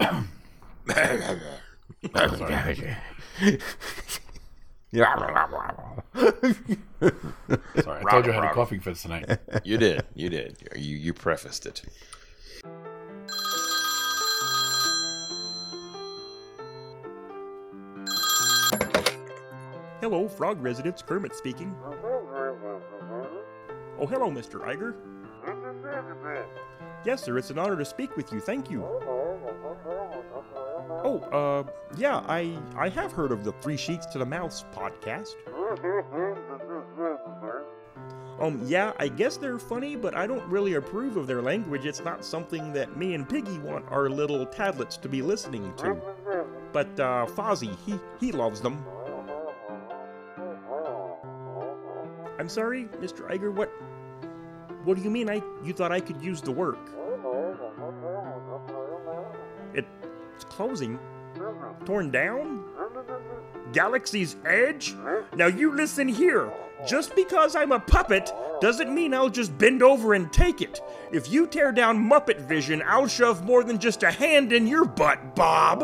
Sorry, I told you I had a coughing fit tonight. You did. You did. You you prefaced it. Hello, Frog residence. Kermit speaking. Oh, hello, Mr. Iger. Yes, sir. It's an honor to speak with you. Thank you. Uh, yeah, I I have heard of the Three Sheets to the Mouse podcast. Um, yeah, I guess they're funny, but I don't really approve of their language. It's not something that me and Piggy want our little tadlets to be listening to. But uh, Fozzie, he he loves them. I'm sorry, Mr. Iger. What? What do you mean? I you thought I could use the work? It's closing. Torn down? Galaxy's Edge? Now you listen here. Just because I'm a puppet oh. doesn't mean I'll just bend over and take it. If you tear down Muppet Vision, I'll shove more than just a hand in your butt, Bob.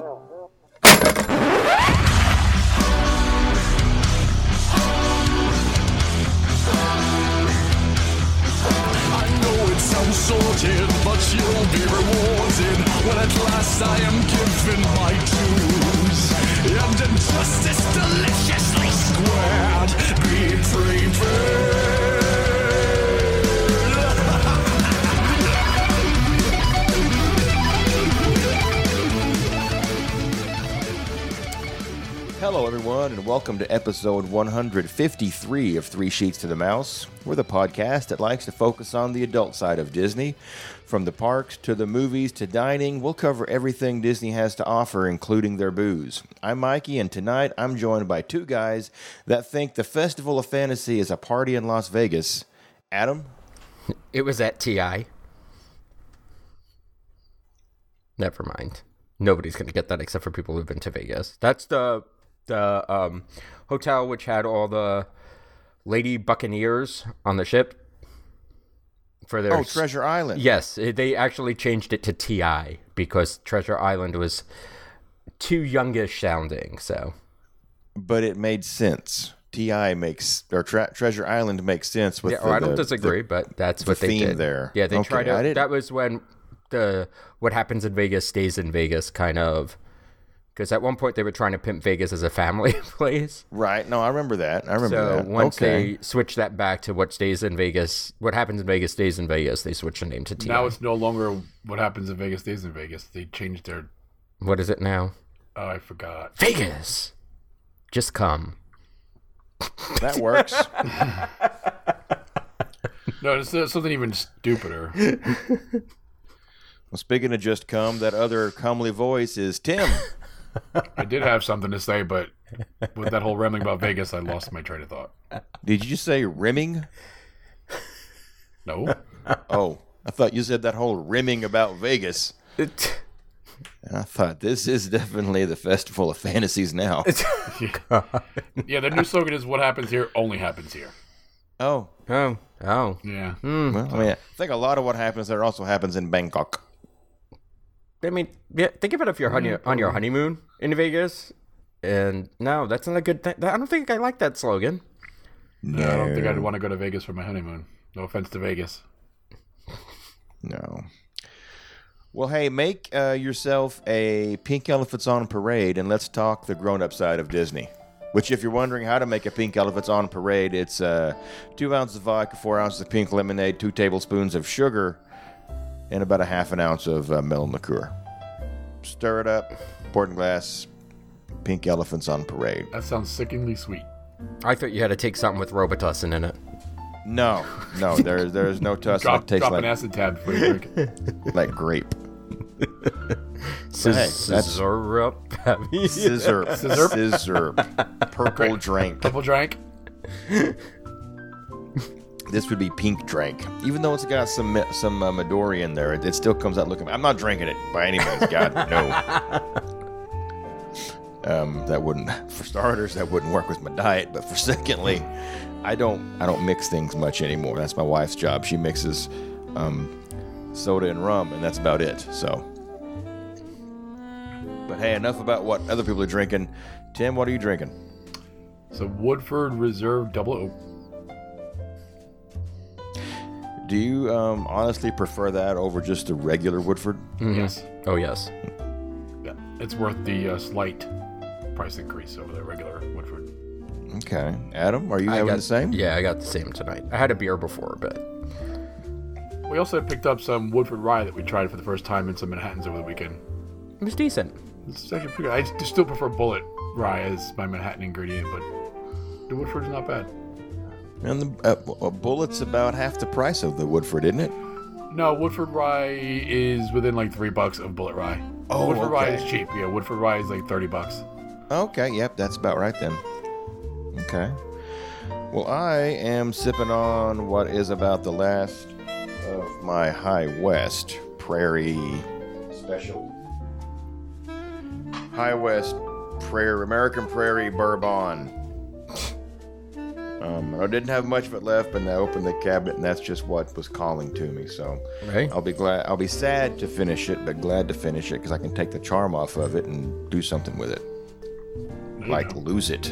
I know it sounds sorted, but you'll be rewarded when at last I am given my Hello, everyone, and welcome to episode 153 of Three Sheets to the Mouse. We're the podcast that likes to focus on the adult side of Disney. From the parks to the movies to dining, we'll cover everything Disney has to offer, including their booze. I'm Mikey, and tonight I'm joined by two guys that think the Festival of Fantasy is a party in Las Vegas. Adam, It was at TI. Never mind. Nobody's gonna get that except for people who've been to Vegas. That's the the um, hotel which had all the lady buccaneers on the ship for their oh, Treasure Island. Yes, eh, they actually changed it to TI because Treasure Island was too youngish sounding. So but it made sense. Ti makes or tre- Treasure Island makes sense with. yeah, the, I don't the- disagree, but that's the what they theme did there. Yeah, they Okay, tried to. That was when the what happens in Vegas stays in Vegas kind of. Because at one point they were trying to pimp Vegas as a family place. Right. No, I remember that. I remember So that. once okay. they switched that back to what stays in Vegas, what happens in Vegas stays in Vegas, they switched the name to TI. now it's no longer what happens in Vegas stays in Vegas. They changed their. what is it now? Oh, I forgot. Vegas. Just come. that works. No, it's uh, something even stupider. well, speaking of just come, that other comely voice is Tim. I did have something to say, but with that whole rambling about Vegas, I lost my train of thought. Did you say rimming? No, Oh, I thought you said that whole rimming about Vegas. It, And I thought this is definitely the festival of fantasies now. yeah, their new slogan is "What happens here only happens here." Oh, oh, oh. Yeah, hmm. well, I mean, I think a lot of what happens there also happens in Bangkok. I mean, yeah, think of it if you're on your, on your honeymoon in Vegas. And no, that's not a good thing. I don't think I like that slogan. no, I don't think I'd want to go to Vegas for my honeymoon. No offense to Vegas. No. Well, hey, make uh, yourself a pink elephants on parade, and let's talk the grown-up side of Disney. Which, if you're wondering how to make a pink elephants on parade, it's uh, two ounces of vodka, four ounces of pink lemonade, two tablespoons of sugar, and about a half an ounce of uh, melon liqueur. Stir it up, pour it in glass. Pink elephants on parade. That sounds sickeningly sweet. I thought you had to take something with Robitussin in it. No, no, there's there's no tussin. Drop, It tastes drop an like, acid tab before you drink it. like grape. hey, that's- Scissor up. Pappy. Scissor, Scissor? scissor, purple drink. Double drank. This would be pink drink, even though it's got some some uh, Midori in there. It, it still comes out looking. I'm not drinking it by any means. God no. Um, that wouldn't, for starters, that wouldn't work with my diet. But for secondly, I don't I don't mix things much anymore. That's my wife's job. She mixes um, soda and rum, and that's about it. So But hey, enough about what other people are drinking. Tim, what are you drinking? So Woodford Reserve Double Oak. Do you um, honestly prefer that over just the regular Woodford? Yes. Oh yes. Yeah. It's worth the uh, slight price increase over the regular Woodford. Okay. Adam, are you I having got the same? Yeah, I got the same tonight. I had a beer before, but We also picked up some Woodford Rye that we tried for the first time in some Manhattans over the weekend. it was decent. It's actually pretty good. I still prefer Bulleit Rye as my Manhattan ingredient, but the Woodford's not bad. And the uh, uh, Bulleit's about half the price of the Woodford, isn't it? No, Woodford Rye is within like three bucks of Bulleit Rye. Oh, Woodford Rye is cheap. Yeah, Woodford Rye is like thirty bucks. Okay, yep, that's about right then. Okay. Well, I am sipping on what is about the last of my High West Prairie special. High West Prairie, American Prairie Bourbon. Um, I didn't have much of it left, but I opened the cabinet, and that's just what was calling to me. So Right? I'll be glad. I'll be sad to finish it, but glad to finish it because I can take the charm off of it and do something with it, There you like lose it.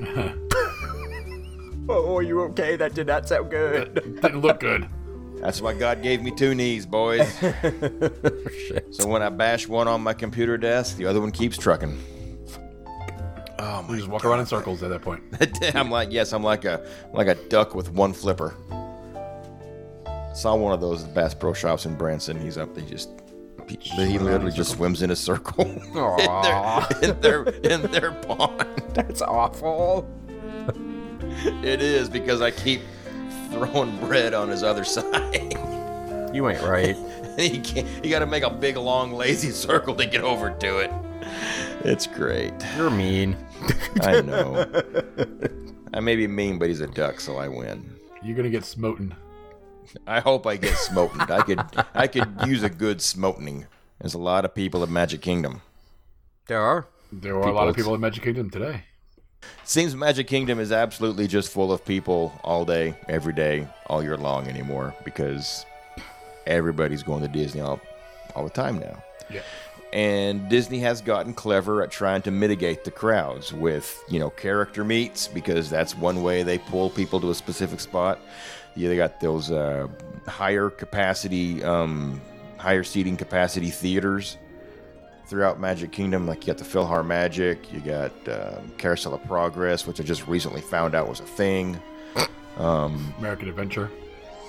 Oh, are you okay? That did not sound good. That didn't look good. That's why God gave me two knees, boys. Shit. so when I bash one on my computer desk, the other one keeps trucking. Oh We my! just walk around in circles at that point. I'm like, yes, I'm like a like a duck with one flipper. Saw one of those Bass Pro Shops in Branson. He's up. He just he, he literally just swims in a circle Aw, in their in their pond. that's awful. It is because I keep throwing bread on his other side. You ain't right. he can't. You got to make a big, long, lazy circle to get over to it. It's great. You're mean. I know. I may be mean, but he's a duck, so I win. You're gonna get smoten. I hope I get smotened. I could. I could use a good smotening. There's a lot of people at Magic Kingdom. There are. There are a lot of People- people in Magic Kingdom today. Seems Magic Kingdom is absolutely just full of people all day, every day, all year long anymore because everybody's going to Disney all, all the time now. Yeah. And Disney has gotten clever at trying to mitigate the crowds with, you know, character meets because that's one way they pull people to a specific spot. Yeah, they got those uh, higher capacity, um, higher seating capacity theaters throughout Magic Kingdom. Like you got the PhilharMagic, you got um, Carousel of Progress, which I just recently found out was a thing. American Adventure.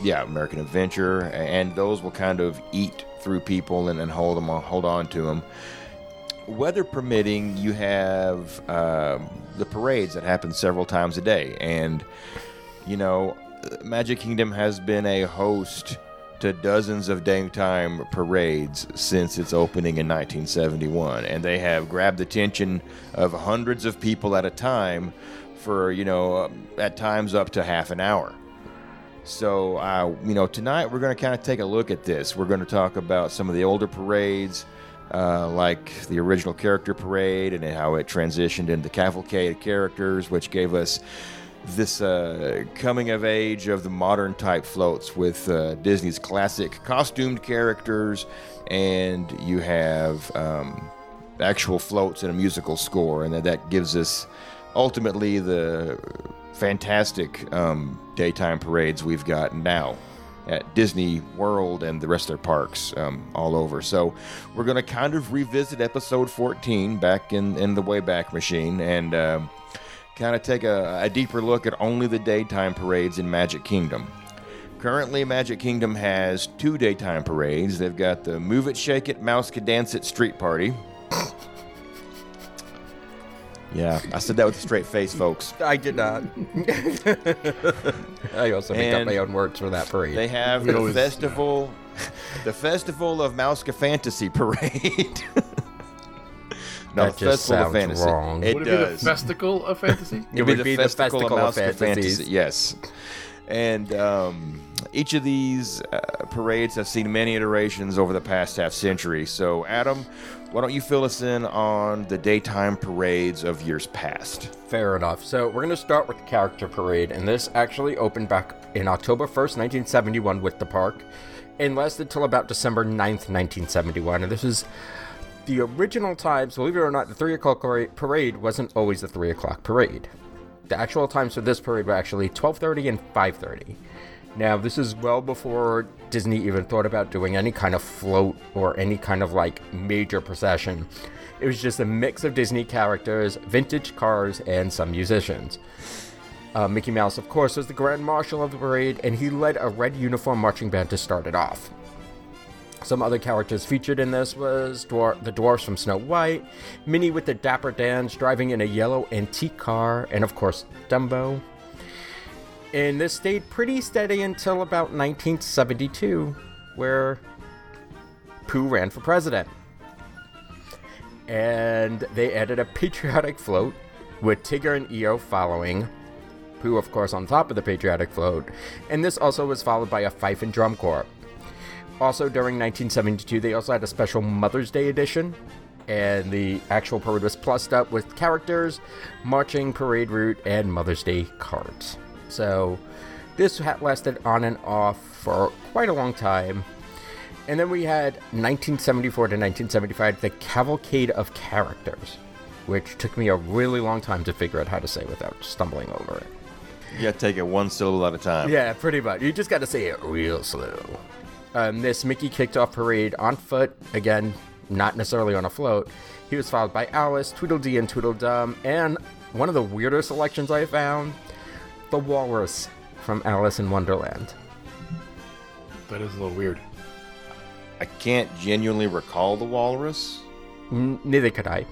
Yeah, American Adventure, and those will kind of eat through people and, and hold them on, hold on to them. Weather permitting, you have um, the parades that happen several times a day, and you know, Magic Kingdom has been a host to dozens of daytime parades since its opening in 1971, and they have grabbed the attention of hundreds of people at a time for you know, um, at times up to half an hour. So, uh, you know, tonight we're going to kind of take a look at this. We're going to talk about some of the older parades, uh, like the original character parade and how it transitioned into cavalcade characters, which gave us this uh, coming of age of the modern type floats with uh, Disney's classic costumed characters, and you have um, actual floats and a musical score, and that, that gives us ultimately the fantastic um, daytime parades we've got now at Disney World and the rest of their parks um, all over. So we're going to kind of revisit episode 14 back in, in the Wayback Machine and um, kind of take a, a deeper look at only the daytime parades in Magic Kingdom. Currently, Magic Kingdom has two daytime parades. They've got the Move It, Shake It, MousekeDance It Street Party. Yeah, I said that with a straight face, folks. I did not. I also make up my own words for that parade. They have We the always- festival, the festival of Mouska Fantasy Parade. no, That the just festival of sounds fantasy. wrong. It Would it does. be the Festival of Fantasy? It would be the Festival of Mouska Fantasies. Yes, and um, each of these uh, parades have seen many iterations over the past half century. So, Adam, why don't you fill us in on the daytime parades of years past? Fair enough. So we're going to start with the character parade, and this actually opened back in October 1st, 1971 with the park, and lasted till about December 9th, 1971. And this is the original times, believe it or not, the three o'clock parade- wasn't always the three o'clock parade. The actual times for this parade were actually 12:30 and 5:30. Now, this is well before Disney even thought about doing any kind of float or any kind of like major procession. It was just a mix of Disney characters, vintage cars, and some musicians. Uh, Mickey Mouse, of course, was the Grand Marshal of the parade, and he led a red uniform marching band to start it off. Some other characters featured in this was dwar- the dwarfs from Snow White, Minnie with the Dapper Dans driving in a yellow antique car, and of course Dumbo. And this stayed pretty steady until about 1972, where Pooh ran for president. And they added a patriotic float with Tigger and Eeyore following. Pooh, of course, on top of the patriotic float. And this also was followed by a fife and drum corps. Also, during 1972, they also had a special Mother's Day edition, and the actual parade was plussed up with characters, marching parade route, and Mother's Day cards. So, this lasted on and off for quite a long time. And then we had 1974 to 1975, the Cavalcade of Characters, which took me a really long time to figure out how to say without stumbling over it. You got to take it one syllable at a time. Yeah, pretty much. You just got to say it real slow. Um, this Mickey kicked off parade on foot, again, not necessarily on a float. He was followed by Alice, Tweedledee, and Tweedledum, and one of the weirder selections I found, the Walrus from Alice in Wonderland. That is a little weird. I can't genuinely recall the walrus. N- neither could I.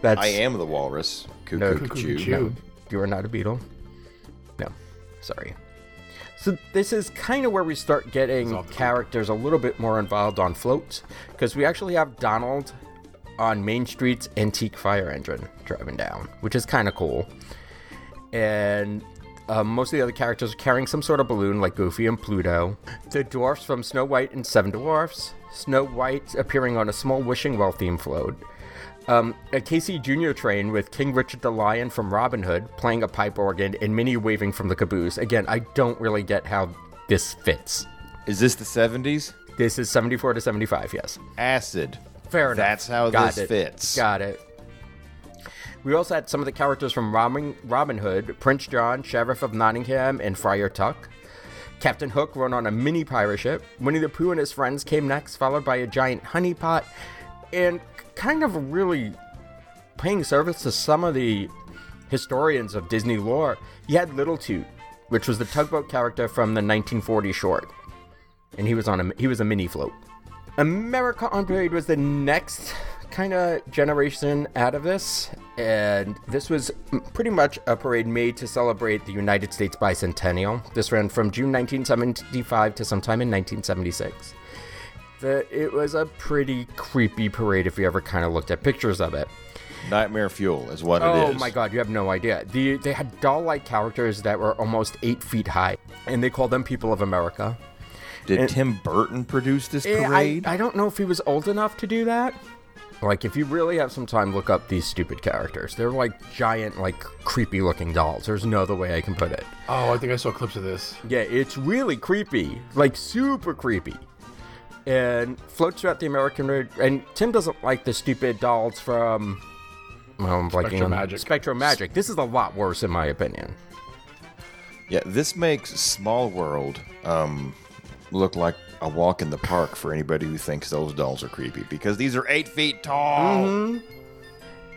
That's I am the walrus. Cuckoo, No, cuckoo, Cuckoo, choo. choo. You are not a Beatle. No, sorry. So this is kind of where we start getting characters a little bit more involved on floats, because we actually have Donald on Main Street's antique fire engine driving down, which is kind of cool. And um, most of the other characters are carrying some sort of balloon, like Goofy and Pluto. The dwarfs from Snow White and Seven Dwarfs. Snow White appearing on a small wishing well themed float. Um, a Casey Jr. train with King Richard the Lion from Robin Hood playing a pipe organ and Minnie waving from the caboose. Again, I don't really get how this fits. Is this the 70s? This is 74 to 75, yes. Acid. Fair enough. That's how Got this it. fits. Got it. We also had some of the characters from Robin, Robin Hood, Prince John, Sheriff of Nottingham, and Friar Tuck. Captain Hook rode on a mini pirate ship. Winnie the Pooh and his friends came next, followed by a giant honey pot, and kind of really paying service to some of the historians of Disney lore. You had Little Toot, which was the tugboat character from the 1940 short, and he was on a he was a mini float. America on Parade was the next kind of generation out of this, and this was pretty much a parade made to celebrate the United States bicentennial. This ran from June 1975 to sometime in 1976. The, it was a pretty creepy parade if you ever kind of looked at pictures of it. Nightmare fuel is what it is. Oh my god, you have no idea. The, they had doll like characters that were almost eight feet high, and they called them People of America. Did And- Tim Burton produce this Eh, parade? I, I don't know if he was old enough to do that. Like, if you really have some time, look up these stupid characters. They're like giant, like creepy looking dolls. There's no other way I can put it. Oh, I think I saw clips of this. Yeah, it's really creepy, like super creepy. And floats throughout the American road. And Tim doesn't like the stupid dolls from. Well, I'm blanking Spectro on Magic. Spectro Magic. This is a lot worse, in my opinion. yeah, this makes Small World um, look like a walk in the park for anybody who thinks those dolls are creepy because these are eight feet tall. Mm-hmm.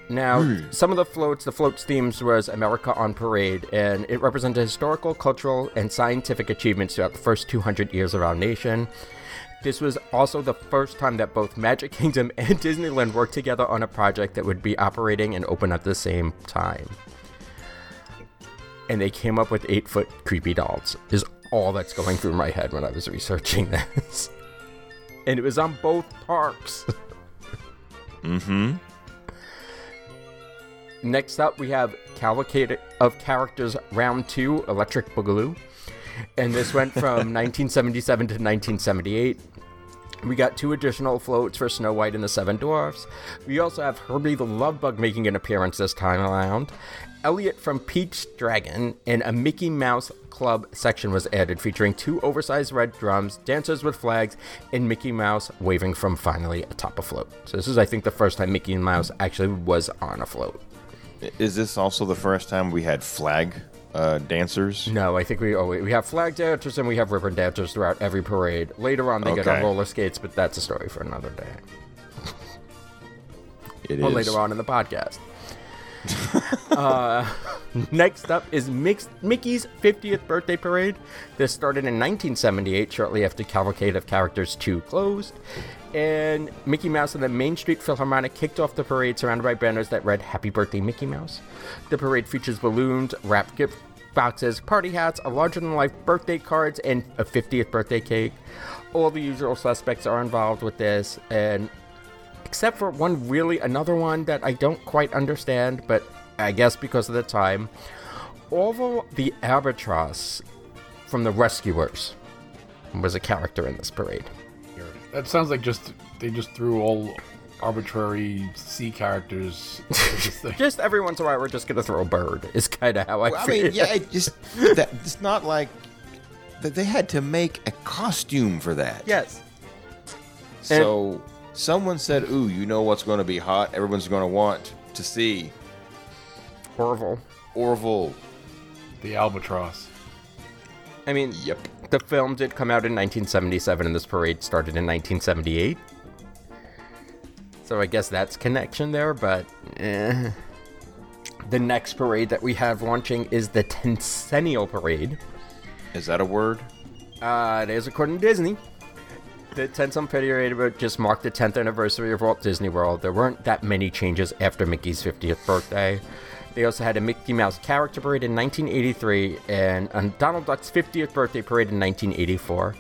Now, some of the floats, the floats themes was America on Parade, and it represented historical, cultural, and scientific achievements throughout the first 200 years of our nation. This was also the first time that both Magic Kingdom and Disneyland worked together on a project that would be operating and open at the same time. And they came up with eight foot creepy dolls, is all that's going through my head when I was researching this. And it was on both parks. Mm-hmm. Next up, we have Cavalcade of Characters Round 2 Electric Boogaloo. And this went from 1977 to 1978. We got two additional floats for Snow White and the Seven Dwarfs. We also have Herbie the Love Bug making an appearance this time around. Elliot from Pete's Dragon and a Mickey Mouse Club section was added, featuring two oversized red drums, dancers with flags, and Mickey Mouse waving from finally atop a float. So this is, I think, the first time Mickey Mouse actually was on a float. Is this also the first time we had flag uh, dancers? No, I think we oh, we have flag dancers and we have ribbon dancers throughout every parade. Later on, they get on roller skates, but that's a story for another day. It is. or later on in the podcast. Uh, next up is Mickey's 50th birthday parade. This started in 1978, shortly after Cavalcade of Characters 2 closed. And Mickey Mouse and the Main Street Philharmonic kicked off the parade surrounded by banners that read Happy Birthday Mickey Mouse. The parade features balloons, wrapped gift boxes, party hats, a larger than life birthday cards, and a 50th birthday cake. All the usual suspects are involved with this, and except for one really another one that I don't quite understand, but I guess because of the time. Orville the Albatross from the Rescuers was a character in this parade. That sounds like just they just threw all arbitrary sea characters at this thing. Just every once in a while, we're just gonna throw a bird. Is kind of how I Well, I feel. mean, yeah, it just that it's not like that they had to make a costume for that. Yes. So someone said, "Ooh, you know what's going to be hot? Everyone's going to want to see Orville. Orville." the albatross. I mean, Yep. the film did come out in 1977, and this parade started in 1978. So I guess that's connection there, but eh. the next parade that we have launching is the Tencennial Parade. Is that a word? Uh, it is according to Disney. The 10th Parade would just marked the 10th anniversary of Walt Disney World. There weren't that many changes after Mickey's 50th birthday. They also had a Mickey Mouse character parade in 1983 and a Donald Duck's 50th birthday parade in 1984.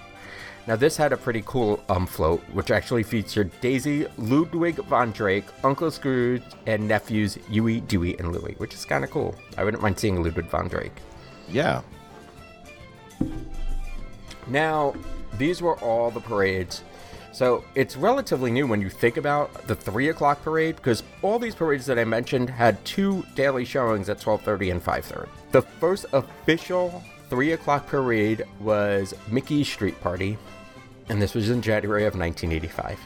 Now, this had a pretty cool um, float, which actually featured Daisy, Ludwig von Drake, Uncle Scrooge, and nephews Huey, Dewey, and Louie, which is kind of cool. I wouldn't mind seeing Ludwig von Drake. Yeah. Now, these were all the parades. So it's relatively new when you think about the three o'clock parade, because all these parades that I mentioned had two daily showings at 12:30 and 5:30. The first official three o'clock parade was Mickey's Street Party, and this was in January of 1985.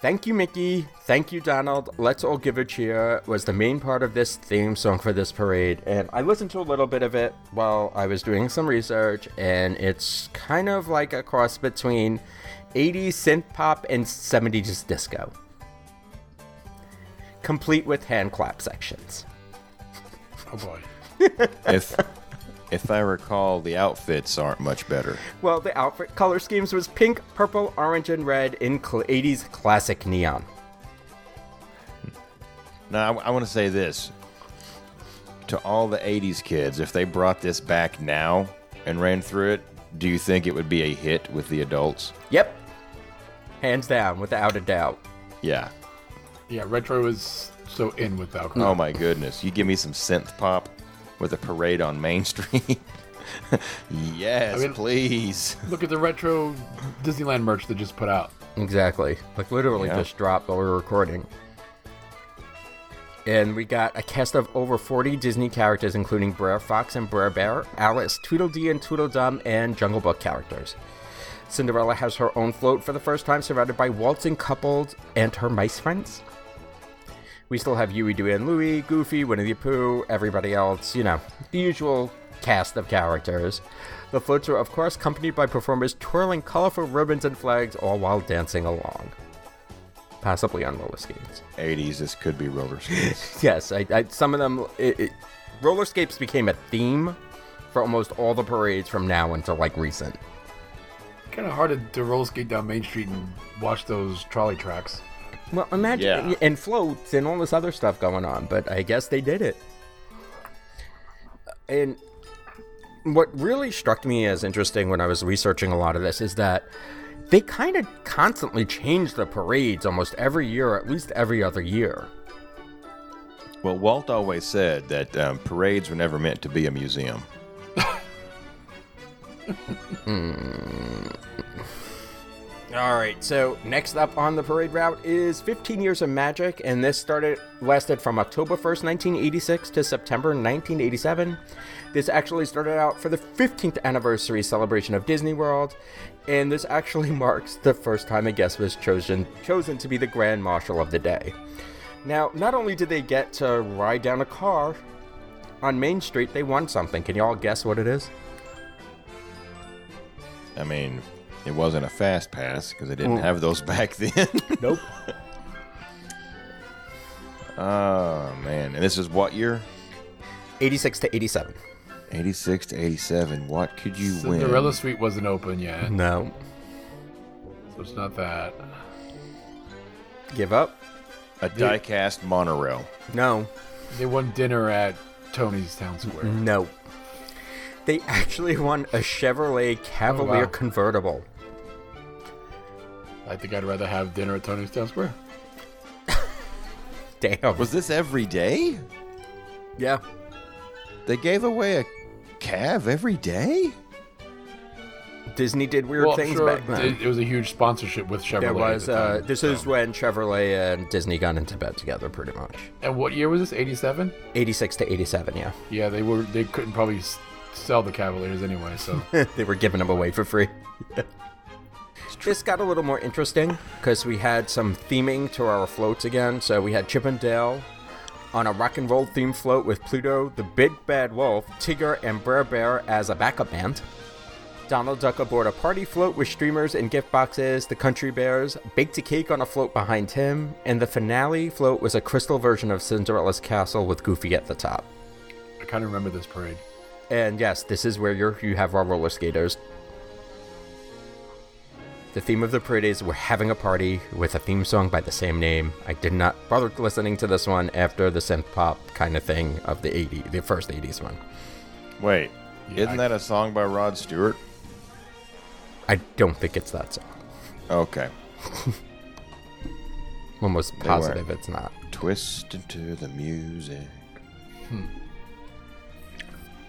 Thank you, Mickey. Thank you, Donald. Let's all give a cheer was the main part of this theme song for this parade. And I listened to a little bit of it while I was doing some research, and it's kind of like a cross between 80s synth pop and 70s disco. Complete with hand clap sections. Oh boy. If if I recall, the outfits aren't much better. Well, the outfit color schemes was pink, purple, orange, and red in cl- 80s classic neon. Now, I, want to say this to all the '80s kids: if they brought this back now and ran through it, do you think it would be a hit with the adults? Yep. Hands down, without a doubt. Yeah. Yeah, retro is so in with Velcro. Oh my goodness! You give me some synth pop with a parade on Main Street. yes, I mean- please. Look at the retro Disneyland merch they just put out. Exactly. Like literally Yeah. just dropped while we were recording. And we got a cast of over 40 Disney characters, including Brer Fox and Brer Bear, Alice, Tweedledee and Tweedledum, and Jungle Book characters. Cinderella has her own float for the first time, surrounded by waltzing couples and her mice friends. We still have Huey, Dewey, and Louie, Goofy, Winnie the Pooh, everybody else, you know, the usual cast of characters. The floats are, of course, accompanied by performers twirling colorful ribbons and flags, all while dancing along. Possibly on roller skates. 80s. This could be roller skates. Yes, I, I, some of them. It, it, roller skates became a theme for almost all the parades from now until like recent. Kind of hard to, to roller skate down Main Street and watch those trolley tracks. Well, imagine Yeah. and floats and all this other stuff going on, but I guess they did it. And what really struck me as interesting when I was researching a lot of this is that they kind of constantly change the parades almost every year, or at least every other year. well, Walt always said that um, parades were never meant to be a museum. All right, so next up on the parade route is 15 Years of Magic, and this started lasted from October 1st, 1986 to September 1987. This actually started out for the 15th anniversary celebration of Disney World, and this actually marks the first time a guest was chosen chosen to be the Grand Marshal of the day. Now, not only did they get to ride down a car on Main Street, they won something. Can you all guess what it is? I mean, it wasn't a fast pass because they didn't mm. have those back then. Nope. oh man! And this is what year? 86 to 87. 86 to 87. What could you win? Cinderella win? Suite wasn't open yet, No. so it's not that. Give up? A die-cast monorail. No. They won dinner at Tony's Town Square. No. They actually won a Chevrolet oh, Cavalier wow. convertible. I think I'd rather have dinner at Tony's Town Square. Damn. Was this every day? yeah. They gave away a Cav every day? Disney did weird well, things sure, back then. it, it was a huge sponsorship with Chevrolet. there was the uh this so. is when Chevrolet and Disney got into bed together pretty much. And what year was this? 87? 86 to 87, yeah. Yeah, they were. They couldn't probably sell the Cavaliers anyway. So they were giving them away for free. this got a little more interesting because we had some theming to our floats again. So we had Chip and Dale on a rock and roll themed float with Pluto, the Big Bad Wolf, Tigger, and Brer Bear as a backup band. Donald Duck aboard a party float with streamers and gift boxes, the Country Bears baked a cake on a float behind him, and the finale float was a crystal version of Cinderella's castle with Goofy at the top. I kind of remember this parade. And yes, this is where you're, you have our roller skaters. The theme of the parade is we're having a party with a theme song by the same name. I did not bother listening to this one after the synth pop kind of thing of the 80, the first 80s one. Wait, Yeah, isn't I- that a song by Rod Stewart? I don't think it's that song. Okay. Almost positive it's not. Twist into the music. Hmm.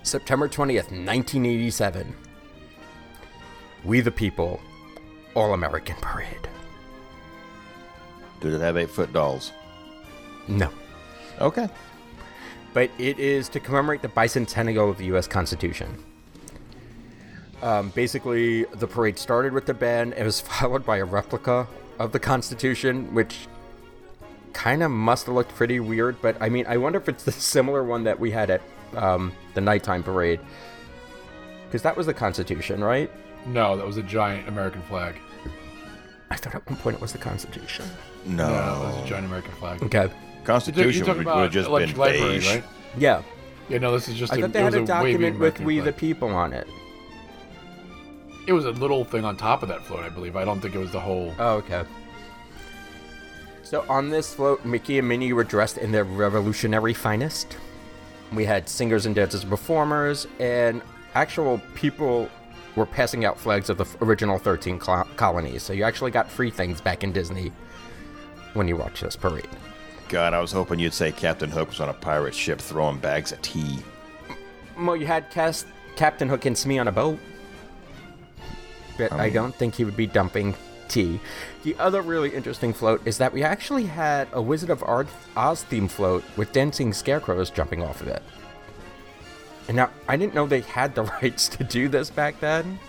September 20th, 1987. We the People, All American Parade. Did it have eight foot dolls? No. Okay. but it is to commemorate the bicentennial of the U.S. Constitution. Um, basically, the parade started with the band. It was followed by a replica of the Constitution, which kind of must have looked pretty weird. But I mean, I wonder if it's the similar one that we had at um, the nighttime parade, because that was the Constitution, right? No, that was a giant American flag. I thought at one point it was the Constitution. No. No, that was a giant American flag. Okay. You're Constitution talking would, would have just been Electric Light beige. right? Yeah, Yeah, no, this is just. I a, thought they had was a document with American "We the. People" on it. It was a little thing on top of that float, I believe. I don't think it was the whole. Oh, okay. So on this float, Mickey and Minnie were dressed in their revolutionary finest. We had singers and dancers, performers, and actual people were passing out flags of the original 13 col- colonies. So you actually got free things back in Disney when you watch this parade. God, I was hoping you'd say Captain Hook was on a pirate ship throwing bags of tea. Well, you had cast Captain Hook and Smee on a boat, but I don't think he would be dumping tea. The other really interesting float is that we actually had a Wizard of Oz theme float with dancing scarecrows jumping off of it. And now I didn't know they had the rights to do this back then.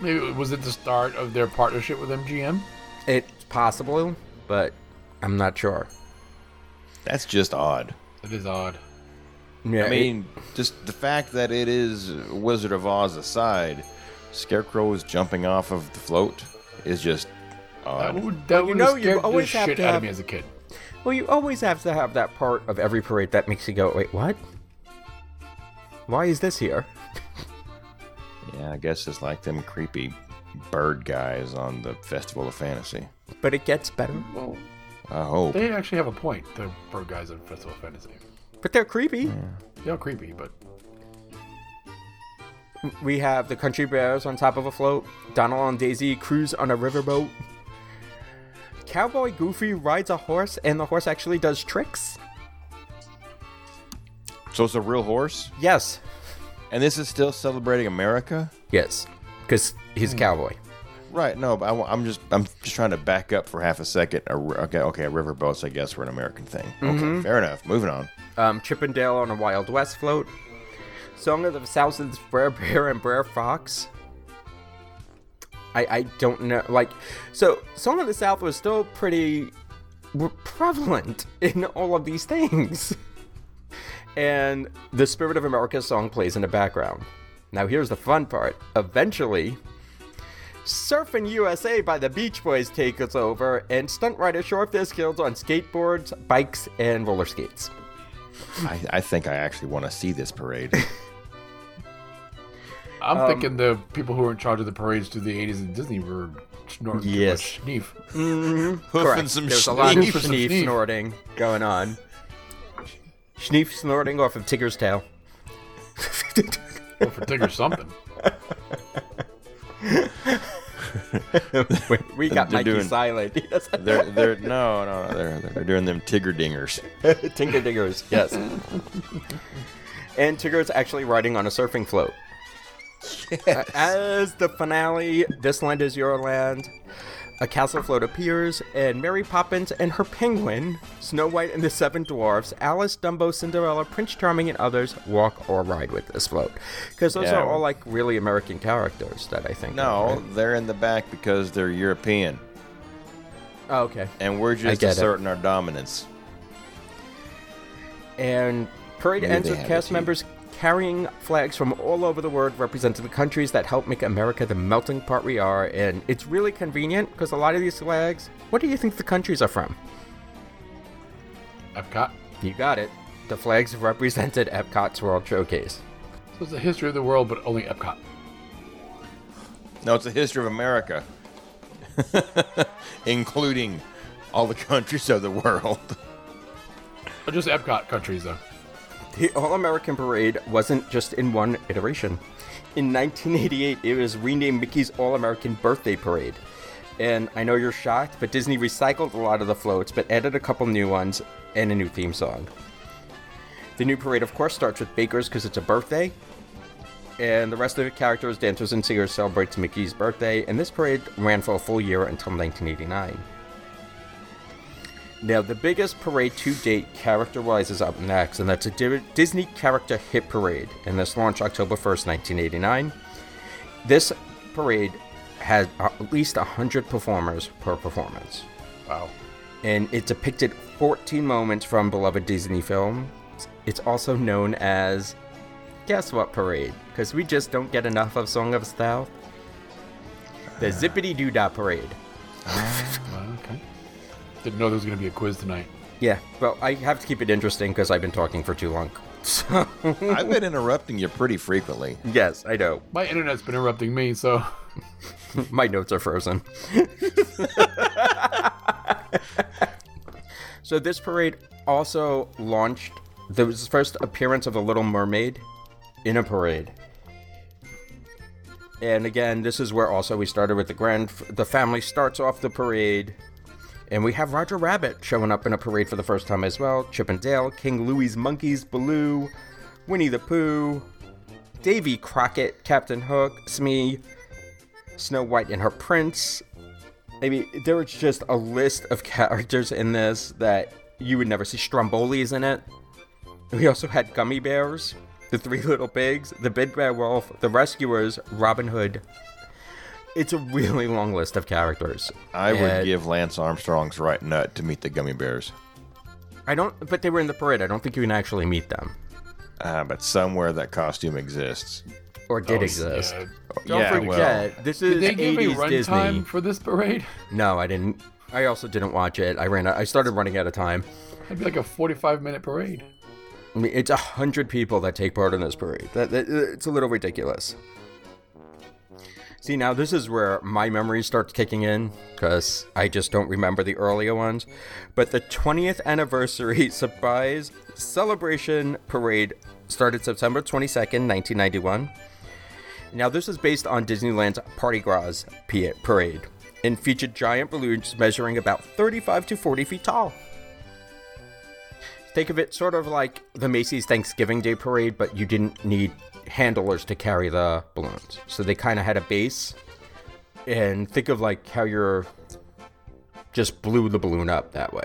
Maybe was it the start of their partnership with MGM? It's possible, but I'm not sure. That's just odd. It is odd. Yeah, I mean, just the fact that it is Wizard of Oz aside, Scarecrow is jumping off of the float is just That odd. would, that you would know you scared the always have shit to out have- of me as a kid. well, you always have to have that part of every parade that makes you go, wait, what? Why is this here? Yeah, I guess it's like them creepy bird guys on the Festival of Fantasy. But it gets better. Well, I hope. they actually have a point. The bird guys on Festival of Fantasy. But they're creepy. They're creepy, but We have the country bears on top of a float. Donald and Daisy cruise on a riverboat. Cowboy Goofy rides a horse, and the horse actually does tricks. So it's a real horse? Yes. And this is still celebrating America? Yes. Because he's a cowboy. Right. No, but I, am just I'm just trying to back up for half a second. A, okay. Okay. Riverboats. I guess were an American thing. Okay. Fair enough. Moving on. Um, Chippendale on a Wild West float. Song of the South is Brer Bear and Brer Fox. I, I don't know. Like, so Song of the South was still pretty prevalent in all of these things. And the Spirit of America song plays in the background. Now, here's the fun part. Eventually, Surfing USA by the Beach Boys takes us over, and stunt riders show off their skills on skateboards, bikes, and roller skates. I, I think I actually want to see this parade. I'm Um, thinking the people who were in charge of the parades through the 80s at Disney were snorting Yes. too much schneef. Hoofing Correct. some There's a lot of schneef. Schneef schneef. snorting going on. Schneef snorting off of Tigger's tail. Or for Tigger something. Wait, we got They're Mikey doing- silent. He They're they're no no no they're they're doing them Tigger dingers. Tinker dingers, yes. and Tigger's actually riding on a surfing float. Yes. As the finale, This Land is Your Land, a castle float appears, and Mary Poppins and her penguin, Snow White and the Seven Dwarfs, Alice, Dumbo, Cinderella, Prince Charming, and others walk or ride with this float. Because those Yeah. are all like really American characters that I think. of, No, right? they're in the back because they're European, Oh, okay. and we're just get it. asserting our dominance. And parade Maybe ends with cast members carrying flags from all over the world representing the countries that help make America the melting pot we are. And it's really convenient because a lot of these flags, what do you think the countries are from? Epcot. You got it. The flags represented Epcot's World Showcase. So it's the history of the world, but only Epcot. No, it's the history of America, including all the countries of the world. Or just Epcot countries, though. The All American Parade wasn't just in one iteration. In 1988, it was renamed Mickey's All American Birthday Parade. And I know you're shocked, but Disney recycled a lot of the floats, but added a couple new ones and a new theme song. The new parade, of course, starts with Baker's because it's a birthday. And the rest of the characters, dancers, and singers celebrates Mickey's birthday. And this parade ran for a full year until 1989. Now, the biggest parade to date character wise is up next, and that's a Di- Disney Character Hit Parade. And this launched October 1st, 1989. This parade had uh, at least 100 performers per performance. Wow. And it depicted 14 moments from beloved Disney films. It's also known as Guess What Parade, because we just don't get enough of Song of South. The Zippity Doo Dah Parade. Well, okay. Didn't know there was going to be a quiz tonight. Yeah, well, I have to keep it interesting because I've been talking for too long. So, I've been interrupting you pretty frequently. yes, I know. My internet's been interrupting me, so My notes are frozen. so this parade also launched the first appearance of the Little Mermaid in a parade. And again, this is where also we started with the grand. The family starts off the parade, and we have Roger Rabbit showing up in a parade for the first time as well. Chip and Dale, King Louie's monkeys, Baloo, Winnie the Pooh, Davy Crockett, Captain Hook, Smee, Snow White and her prince. I mean, there was just a list of characters in this that you would never see. Stromboli's in it. We also had Gummi Bears, the Three Little Pigs, the Big Bad Wolf, the Rescuers, Robin Hood. It's a really long list of characters. I would give Lance Armstrong's right nut to meet the gummy bears. I don't, but they were in the parade. I don't think you can actually meet them Uh, but somewhere that costume exists. or did Oh, exist. yeah. Don't Yeah, forget, this is Did they give a 80s Disney. runtime for this parade? No, I didn't. I also didn't watch it. I ran. I started running out of time. It'd be like a 45 minute parade. I mean, it's a hundred people that take part in this parade. That, that- it's a little ridiculous. See, now this is where my memory starts kicking in because I just don't remember the earlier ones. But the 20th anniversary surprise celebration parade started September 22nd, 1991. Now, this is based on Disneyland's Party Gras parade and featured giant balloons measuring about 35 to 40 feet tall. Think of it sort of like the Macy's Thanksgiving Day Parade, but you didn't need handlers to carry the balloons. So they kind of had a base and think of like how you're just blew the balloon up that way.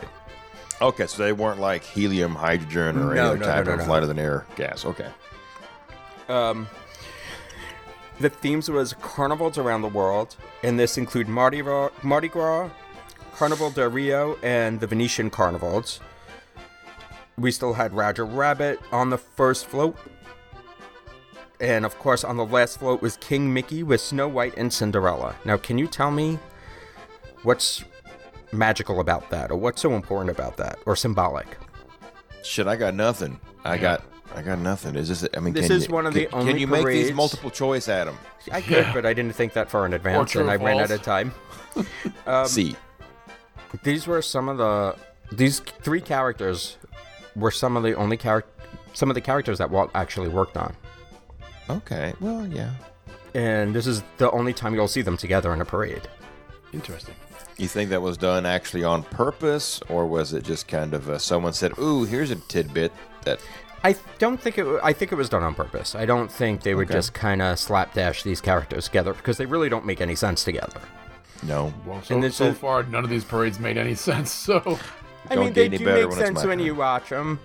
Okay, so they weren't like helium, hydrogen, or any other no, type no, of no, no. lighter than air gas. Okay. Um, The themes was carnivals around the world, and this include Mardi Gras, Mardi Gras, Carnival de Rio, and the Venetian carnivals. We still had Roger Rabbit on the first float. And of course, on the last float was King Mickey with Snow White and Cinderella. Now, can you tell me what's magical about that, or what's so important about that, or symbolic? Shit, I got nothing. I got, I got nothing. Is this? I mean, This can is you- one of the can, only Can you make these multiple choice, Adam? I could, Yeah. but I didn't think that far in advance, and I or ran out of time. Um, See, These were some of the these three characters were some of the only character some of the characters that Walt actually worked on. Okay. Well, yeah. And this is the only time you'll see them together in a parade. Interesting. You think that was done actually on purpose, or was it just kind of uh, someone said, "Ooh, here's a tidbit that"? I don't think it. I think it was done on purpose. I don't think they would Okay. just kind of slapdash these characters together because they really don't make any sense together. No. Well, so, And so is- far, none of these parades made any sense. So, I Don't mean, get they any do better make when it's sense when turn. you watch them.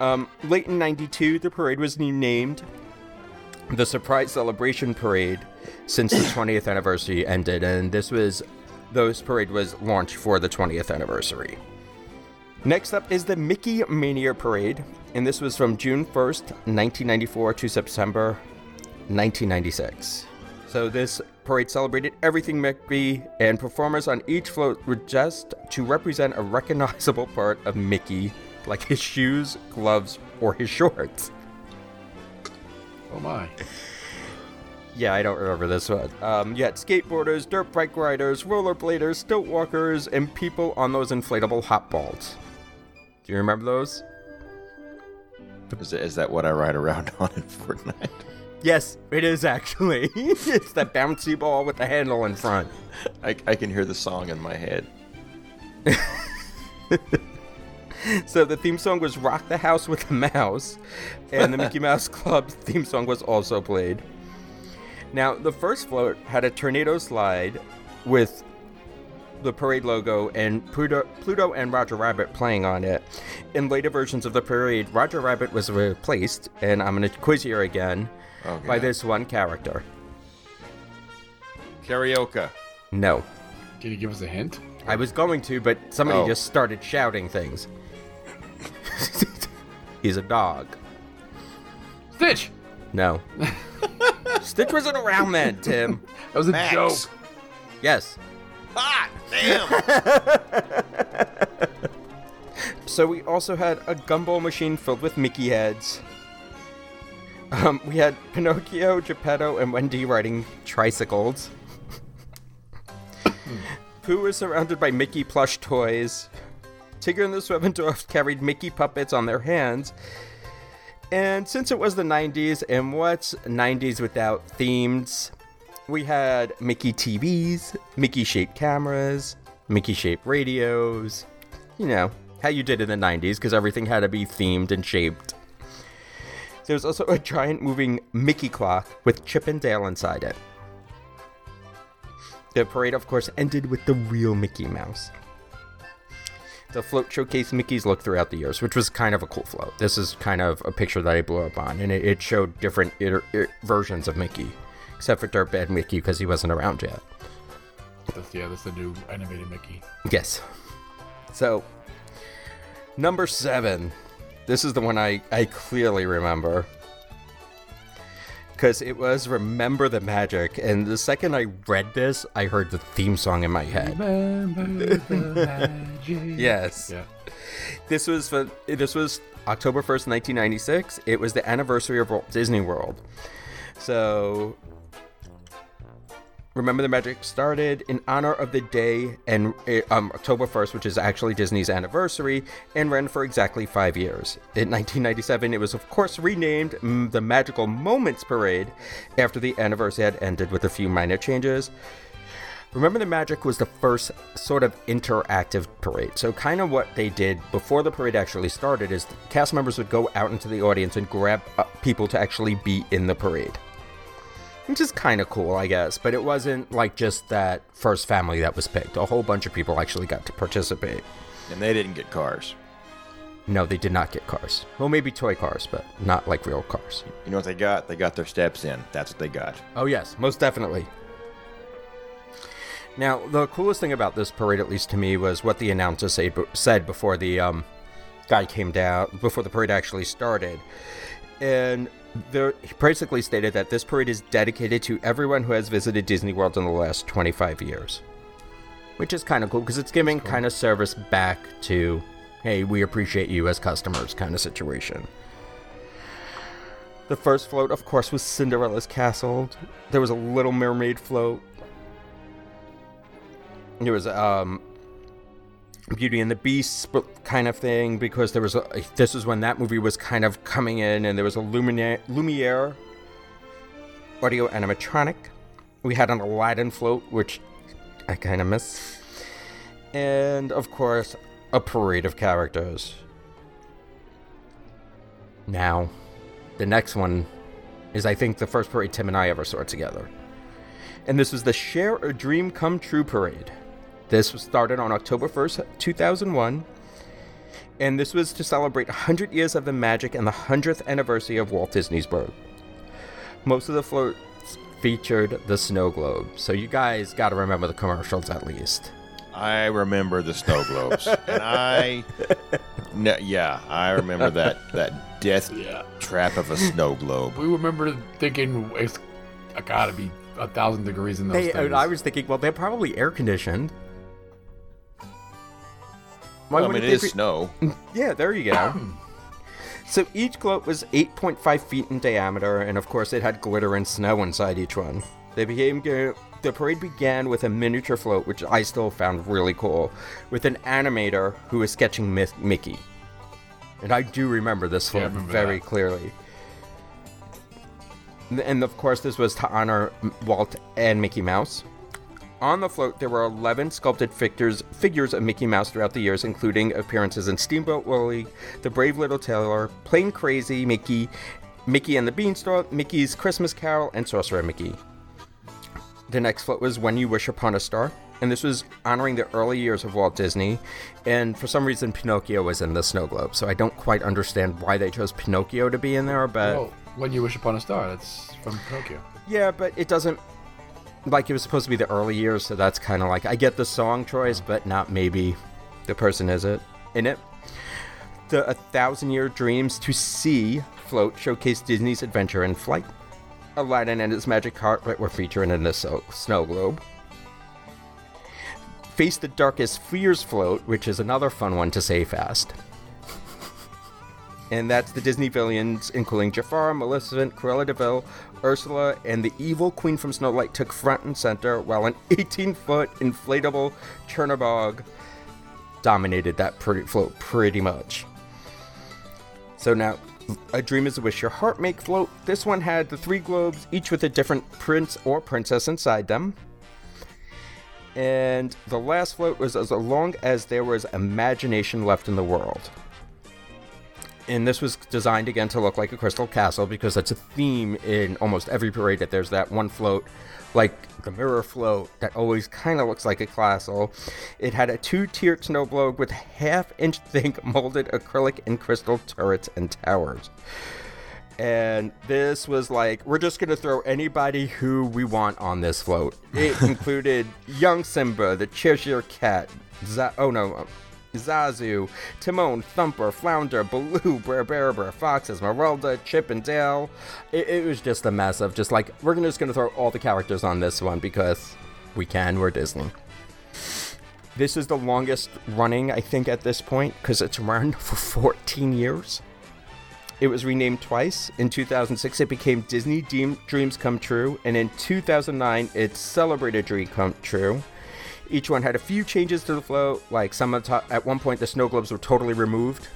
Um, late in '92, the parade was named the Surprise Celebration Parade since the 20th anniversary ended, and this was those parade was launched for the 20th anniversary. Next up is the Mickey Mania Parade, and this was from June 1st, 1994 to September 1996. So this parade celebrated everything Mickey, and performers on each float were just to represent a recognizable part of Mickey, like his shoes, gloves, or his shorts. oh my. Yeah, I don't remember this one. Um, had skateboarders, dirt bike riders, rollerbladers, stilt walkers, and people on those inflatable hot balls. Do you remember those? Is, that- is that what I ride around on in Fortnite? Yes, it is actually. it's that bouncy ball with the handle in front. I, I can hear the song in my head. So the theme song was Rock the House with a Mouse, and the Mickey Mouse Club theme song was also played. Now, the first float had a tornado slide with the parade logo and Pluto, Pluto and Roger Rabbit playing on it. In later versions of the parade, Roger Rabbit was replaced, and I'm going to quiz you again, Okay. by this one character. Karaoke. No. Can you give us a hint? I was going to, but somebody Oh. just started shouting things. He's a dog. Stitch. No. Stitch wasn't around then, Tim. That was a Max. joke. Yes. Ah, damn. So we also had a gumball machine filled with Mickey heads. Um, we had Pinocchio, Geppetto, and Wendy riding tricycles. Pooh was surrounded by Mickey plush toys. Tigger and the Seven Dwarfs carried Mickey puppets on their hands. And since it was the 90s, and what's 90s without themes? We had Mickey TVs, Mickey shaped cameras, Mickey shaped radios. You know, how you did in the 90s, because everything had to be themed and shaped. There was also a giant moving Mickey clock with Chip and Dale inside it. The parade, of course, ended with the real Mickey Mouse. The float showcased Mickey's look throughout the years, which was kind of a cool float. This is kind of a picture that I blew up on, and it, it showed different iter- i- versions of Mickey, except for Dirtbag Mickey because he wasn't around yet. That's, yeah, that's the new animated Mickey. Yes. So, number seven. This is the one I, I clearly remember. Because it was Remember the Magic. And the second I read this, I heard the theme song in my head. Remember the magic. Yes. Yeah. This was for this was October 1st, 1996. It was the anniversary of Walt Disney World. So Remember the Magic started in honor of the day and uh, um, October 1st, which is actually Disney's anniversary, and ran for exactly five years. In 1997, it was, of course, renamed mm, the Magical Moments Parade after the anniversary had ended with a few minor changes. Remember the Magic was the first sort of interactive parade. So, kind of what they did before the parade actually started is cast members would go out into the audience and grab uh, people to actually be in the parade. Which is kind of cool, I guess. But it wasn't like just that first family that was picked. A whole bunch of people actually got to participate. And they didn't get cars. No, they did not get cars. Well, maybe toy cars, but not like real cars. You know what they got? They got their steps in. That's what they got. Oh, yes, most definitely. Now, the coolest thing about this parade, at least to me, was what the announcer say, said before the um, guy came down, before the parade actually started. And there, he basically stated that this parade is dedicated to everyone who has visited Disney World in the last 25 years. Which is kind of cool because it's giving kind of service back to, hey, we appreciate you as customers kind of situation. The first float, of course, was Cinderella's Castle. There was a Little Mermaid float. There was um, Beauty and the Beast kind of thing because there was a. This was when that movie was kind of coming in, and there was a Lumiere, Lumiere audio animatronic. We had an Aladdin float, which I kind of miss, and of course, a parade of characters. Now, the next one is, I think, the first parade Tim and I ever saw together. And this was the Share a Dream Come True parade. This was started on October 1st, 2001. And this was to celebrate 100 years of the magic and the 100th anniversary of Walt Disney's birth. Most of the floats featured the snow globe. So you guys got to remember the commercials at least. I remember the snow globes, and I, no, yeah, I remember that that death Yeah. trap of a snow globe. We remember thinking it's got to be a thousand degrees in those Hey, things. I was thinking, well, they're probably air conditioned. Why Well, I mean, it is be- snow. Yeah, there you go. so each globe was 8.5 feet in diameter, and of course, it had glitter and snow inside each one. They became the parade began with a miniature float, which I still found really cool, with an animator who was sketching Mi- Mickey. And I do remember this Yeah, float remember very that. clearly. And of course, this was to honor Walt and Mickey Mouse. On the float, there were 11 sculpted figures, figures of Mickey Mouse throughout the years, including appearances in Steamboat Willie, The Brave Little Tailor, Plane Crazy Mickey, Mickey and the Beanstalk, Mickey's Christmas Carol, and Sorcerer Mickey. The next float was When You Wish Upon a Star, and this was honoring the early years of Walt Disney. And for some reason, Pinocchio was in the snow globe, so I don't quite understand why they chose Pinocchio to be in there, but. Well, when you wish upon a star, that's from Tokyo. Yeah, but it doesn't like it was supposed to be the early years, so that's kind of like I get the song choice, but not maybe the person is it in it. The A Thousand Year Dreams to See float showcased Disney's adventure in flight. Aladdin and his magic carpet were featured in the snow globe. Face the Darkest Fears float, which is another fun one to say fast. and that's the Disney villains, including Jafar, Maleficent, Cruella de Vil, Ursula, and the evil queen from Snow White took front and center, while an 18-foot inflatable Chernobog dominated that pretty float pretty much. So now, A Dream is a Wish Your Heart Make float. This one had the three globes, each with a different prince or princess inside them. And the last float was as long as there was imagination left in the world and this was designed again to look like a crystal castle because that's a theme in almost every parade that there's that one float like the mirror float that always kind of looks like a castle. It had a two-tiered snow globe with half inch thick molded acrylic and crystal turrets and towers. And this was like we're just gonna throw anybody who we want on this float. It included young simba the cheshire cat Z- oh no Zazu, Timon, Thumper, Flounder, Baloo, Brer Bear, Fox, Esmeralda, Chip and Dale. It, it was just a mess of just like, we're just gonna throw all the characters on this one because we can, we're Disney. This is the longest running, I think, at this point because it's run for 14 years. It was renamed twice. In 2006, it became Disney Dream- Dreams Come True, and in 2009, it celebrated Dream Come True. Each one had a few changes to the float, like some of the at one point the snow globes were totally removed,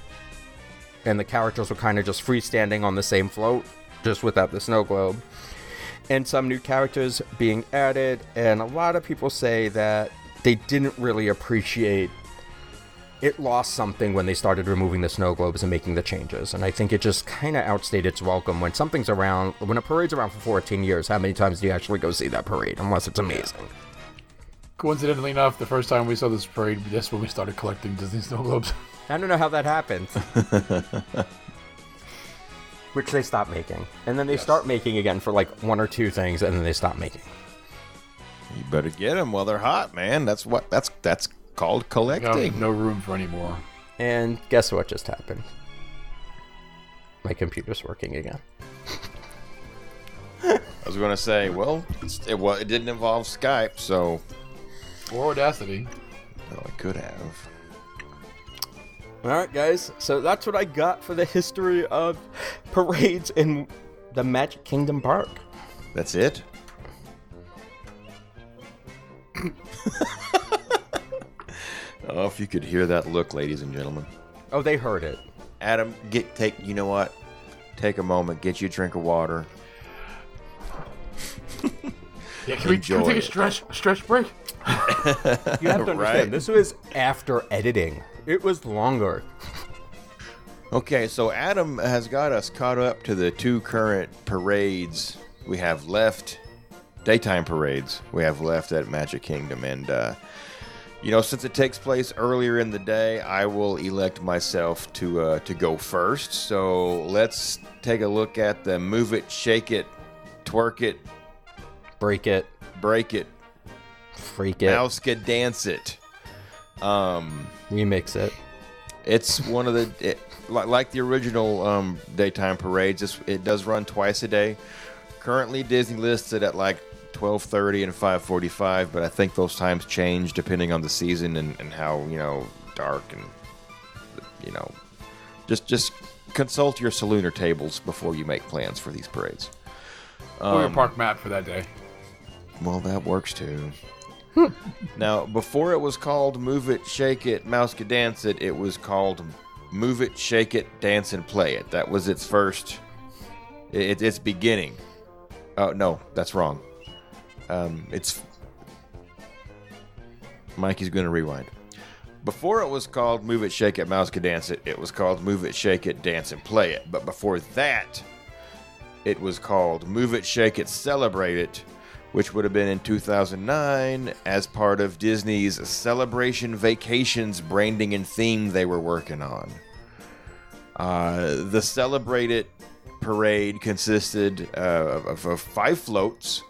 and the characters were kind of just freestanding on the same float, just without the snow globe. And some new characters being added, and a lot of people say that they didn't really appreciate it lost something when they started removing the snow globes and making the changes. And I think it just kind of outstayed its welcome. When something's around, when a parade's around for 14 years, how many times do you actually go see that parade? Unless it's amazing. Coincidentally enough, the first time we saw this parade, that's when we started collecting Disney snow globes. I don't know how that happened. Which they stop making. And then they start making again for like one or two things, and then they stop making. You better get them while they're hot, man. That's what that's that's called Got collecting. no room for any more. And guess what just happened? My computer's working again. I was going to say, well, it's- it, well, it didn't involve Skype, so Or Audacity. well, I could have. All right, guys. So that's what I got for the history of parades in the Magic Kingdom Park. That's it. oh, if you could hear that look, ladies and gentlemen. Oh, they heard it. Adam, get take. You know what? Take a moment. Get you a drink of water. Yeah, can we, can we take a it. stretch a stretch break? You have to understand, Right. this was after editing. It was longer. Okay, so Adam has got us caught up to the two current parades we have left, daytime parades we have left at Magic Kingdom, and uh, you know, since it takes place earlier in the day, I will elect myself to uh, to go first. So let's take a look at the move it, shake it, twerk it, Break it, break it, freak it, MousekeDance it. Um, remix it. It's one of the it, like, like the original um, daytime parades. It's, it does run twice a day. Currently, Disney lists it at like 12:30 and 5:45, but I think those times change depending on the season and, and how you know dark and you know just just consult your salooner tables before you make plans for these parades. or your Um, park map for that day. Well, that works too. now, before it was called Move It, Shake It, MousekeDance It, it was called Move It, Shake It, Dance and Play It. That was its first, it, its beginning. Oh, no, that's wrong. Um, it's. Mikey's going to rewind. Before it was called Move It, Shake It, MousekeDance It, it was called Move It, Shake It, Dance and Play It. But before that, it was called Move It, Shake It, Celebrate It, which would have been in 2009 as part of Disney's Celebration Vacations branding and theme they were working on. Uh, the Celebrate It parade consisted uh, of, of five floats.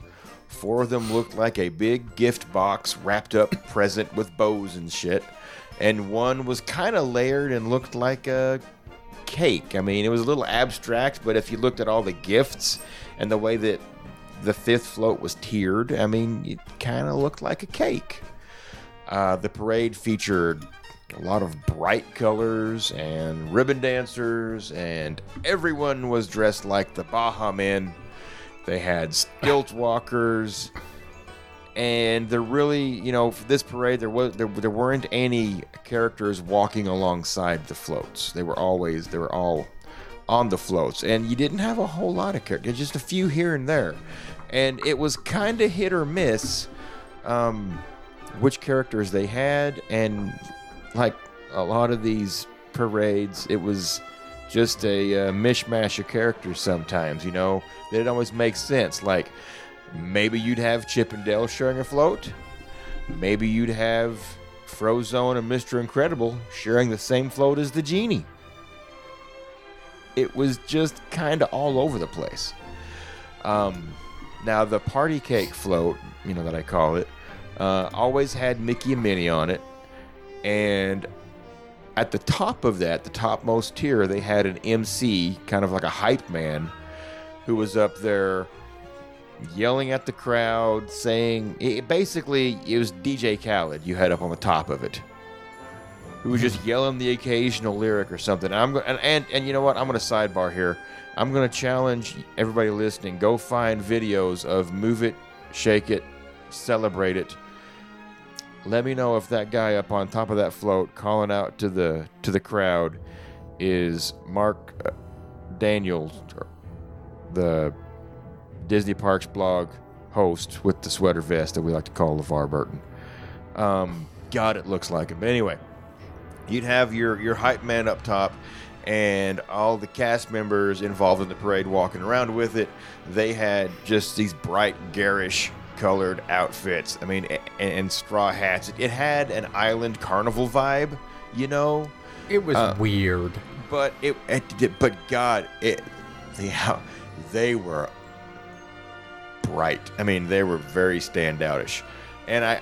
Four of them looked like a big gift box wrapped up present with bows and shit. And one was kind of layered and looked like a cake. I mean, it was a little abstract, but if you looked at all the gifts and the way that the fifth float was tiered, I mean, it kind of looked like a cake. Uh, the parade featured a lot of bright colors and ribbon dancers, and everyone was dressed like the Baha Men. They had stilt walkers, and there really, you know, for this parade, there was there, there weren't any characters walking alongside the floats. They were always they were all on the floats, and you didn't have a whole lot of characters, just a few here and there, and it was kind of hit or miss um, which characters they had, and like a lot of these parades, it was just a uh, mishmash of characters sometimes, you know. They didn't always make sense. Like, maybe you'd have Chip and Dale sharing a float. Maybe you'd have Frozone and Mr. Incredible sharing the same float as the Genie. It was just kind of all over the place. Um, now, the party cake float, you know, that I call it, uh, always had Mickey and Minnie on it. And at the top of that, the topmost tier, they had an MC, kind of like a hype man, who was up there yelling at the crowd, saying it, basically it was DJ Khaled you had up on the top of it, who was just yelling the occasional lyric or something. I'm go- and, and and you know what? I'm going to sidebar here. I'm going to challenge everybody listening. Go find videos of "Move It, Shake It, Celebrate It." Let me know if that guy up on top of that float calling out to the to the crowd is Mark uh, Daniels, the Disney Parks blog host with the sweater vest that we like to call LeVar Burton. Um, God, it looks like him. But anyway, you'd have your your hype man up top and all the cast members involved in the parade walking around with it. They had just these bright garish colored outfits. I mean and, and straw hats. It had an island carnival vibe you know? It was uh, weird. but it, it but god it the how they were bright. I mean they were very standoutish. And i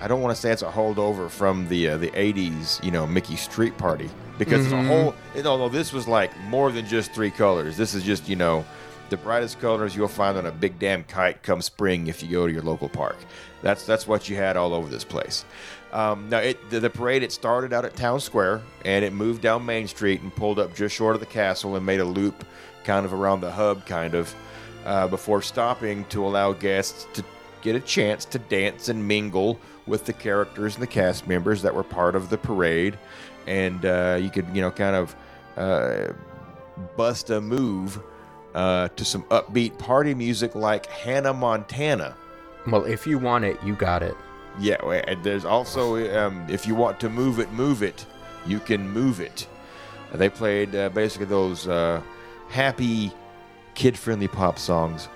i don't want to say it's a holdover from the uh, the 80s you know mickey street party because it's a whole it, although this was like more than just three colors this is just you know the brightest colors you'll find on a big damn kite come spring if you go to your local park. That's that's what you had all over this place. Um, now, it, the, the parade it started out at Town Square and it moved down Main Street and pulled up just short of the castle and made a loop, kind of around the hub, kind of, uh, before stopping to allow guests to get a chance to dance and mingle with the characters and the cast members that were part of the parade, and uh, you could, you know, kind of uh, bust a move uh, to some upbeat party music like Hannah Montana. Well, if you want it, you got it. Yeah, and there's also um, if you want to move it, move it. You can move it. They played uh, basically those uh, happy, kid-friendly pop songs,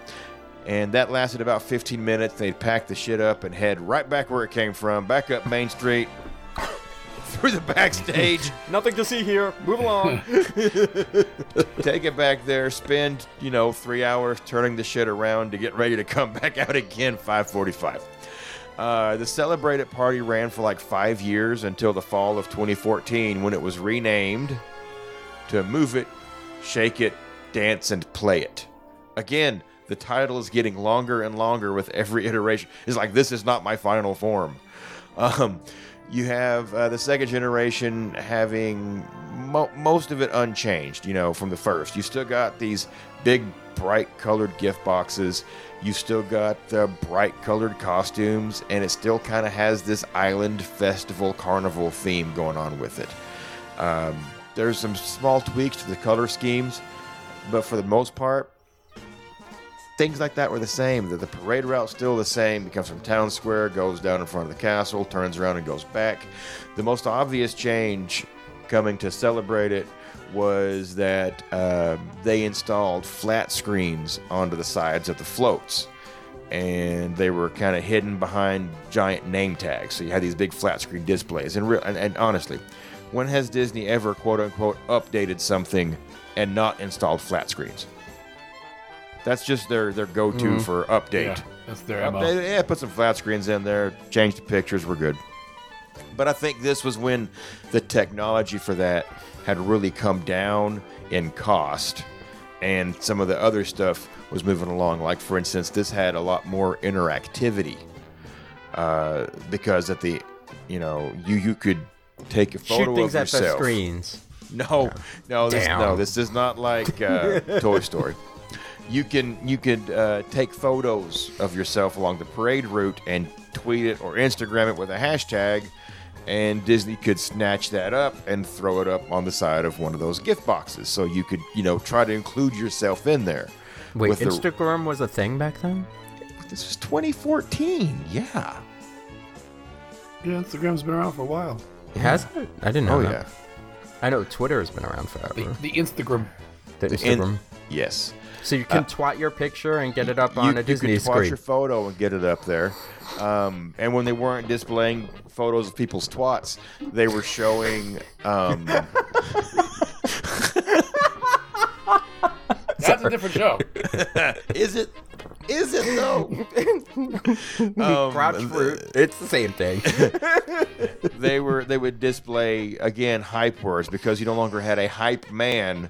and that lasted about 15 minutes. They'd pack the shit up and head right back where it came from, back up Main Street, through the backstage, Nothing to see here. Move along. take it back there, spend you know three hours turning the shit around to get ready to come back out again 5:45. Uh, the celebrated party ran for like five years until the fall of 2014 when it was renamed to Move It, Shake It, Dance, and Play It. Again, the title is getting longer and longer with every iteration. It's like, this is not my final form. Um, you have uh, the second generation having mo- most of it unchanged, you know, from the first. You still got these big, bright colored gift boxes. You still got the bright colored costumes, and it still kind of has this island festival carnival theme going on with it. Um, there's some small tweaks to the color schemes, but for the most part, things like that were the same. The, the parade route's still the same. It comes from town square, goes down in front of the castle, turns around and goes back. The most obvious change coming to celebrate it was that um, they installed flat screens onto the sides of the floats. And they were kind of hidden behind giant name tags. So you had these big flat screen displays. And, real, and, and honestly, when has Disney ever, quote unquote, updated something and not installed flat screens? That's just their, their go to for update. Yeah, that's their MO. Update, yeah, put some flat screens in there, change the pictures, we're good. But I think this was when the technology for that had really come down in cost, and some of the other stuff was moving along. Like, for instance, this had a lot more interactivity uh, because at the, you know, you you could take a photo Shoot things of at the screens. No, no, this, Damn. no, this is not like uh, Toy Story. You can you could uh, take photos of yourself along the parade route and tweet it or Instagram it with a hashtag, and Disney could snatch that up and throw it up on the side of one of those gift boxes. So you could you know try to include yourself in there. Wait, with the- Instagram was a thing back then? this was 2014. Yeah. Yeah, Instagram's been around for a while. It Has it? I didn't know Oh that. yeah. I know Twitter has been around The, forever. the Instagram. The In- Instagram. yes. So you can twat your picture and get it up you, on a you Disney could twat screen. your photo and get it up there. Um, and when they weren't displaying photos of people's twats, they were showing. Um, That's a different show. is it? Is it though? um, Crotch fruit. It's the same thing. they were they would display again hype words because you no longer had a hype man.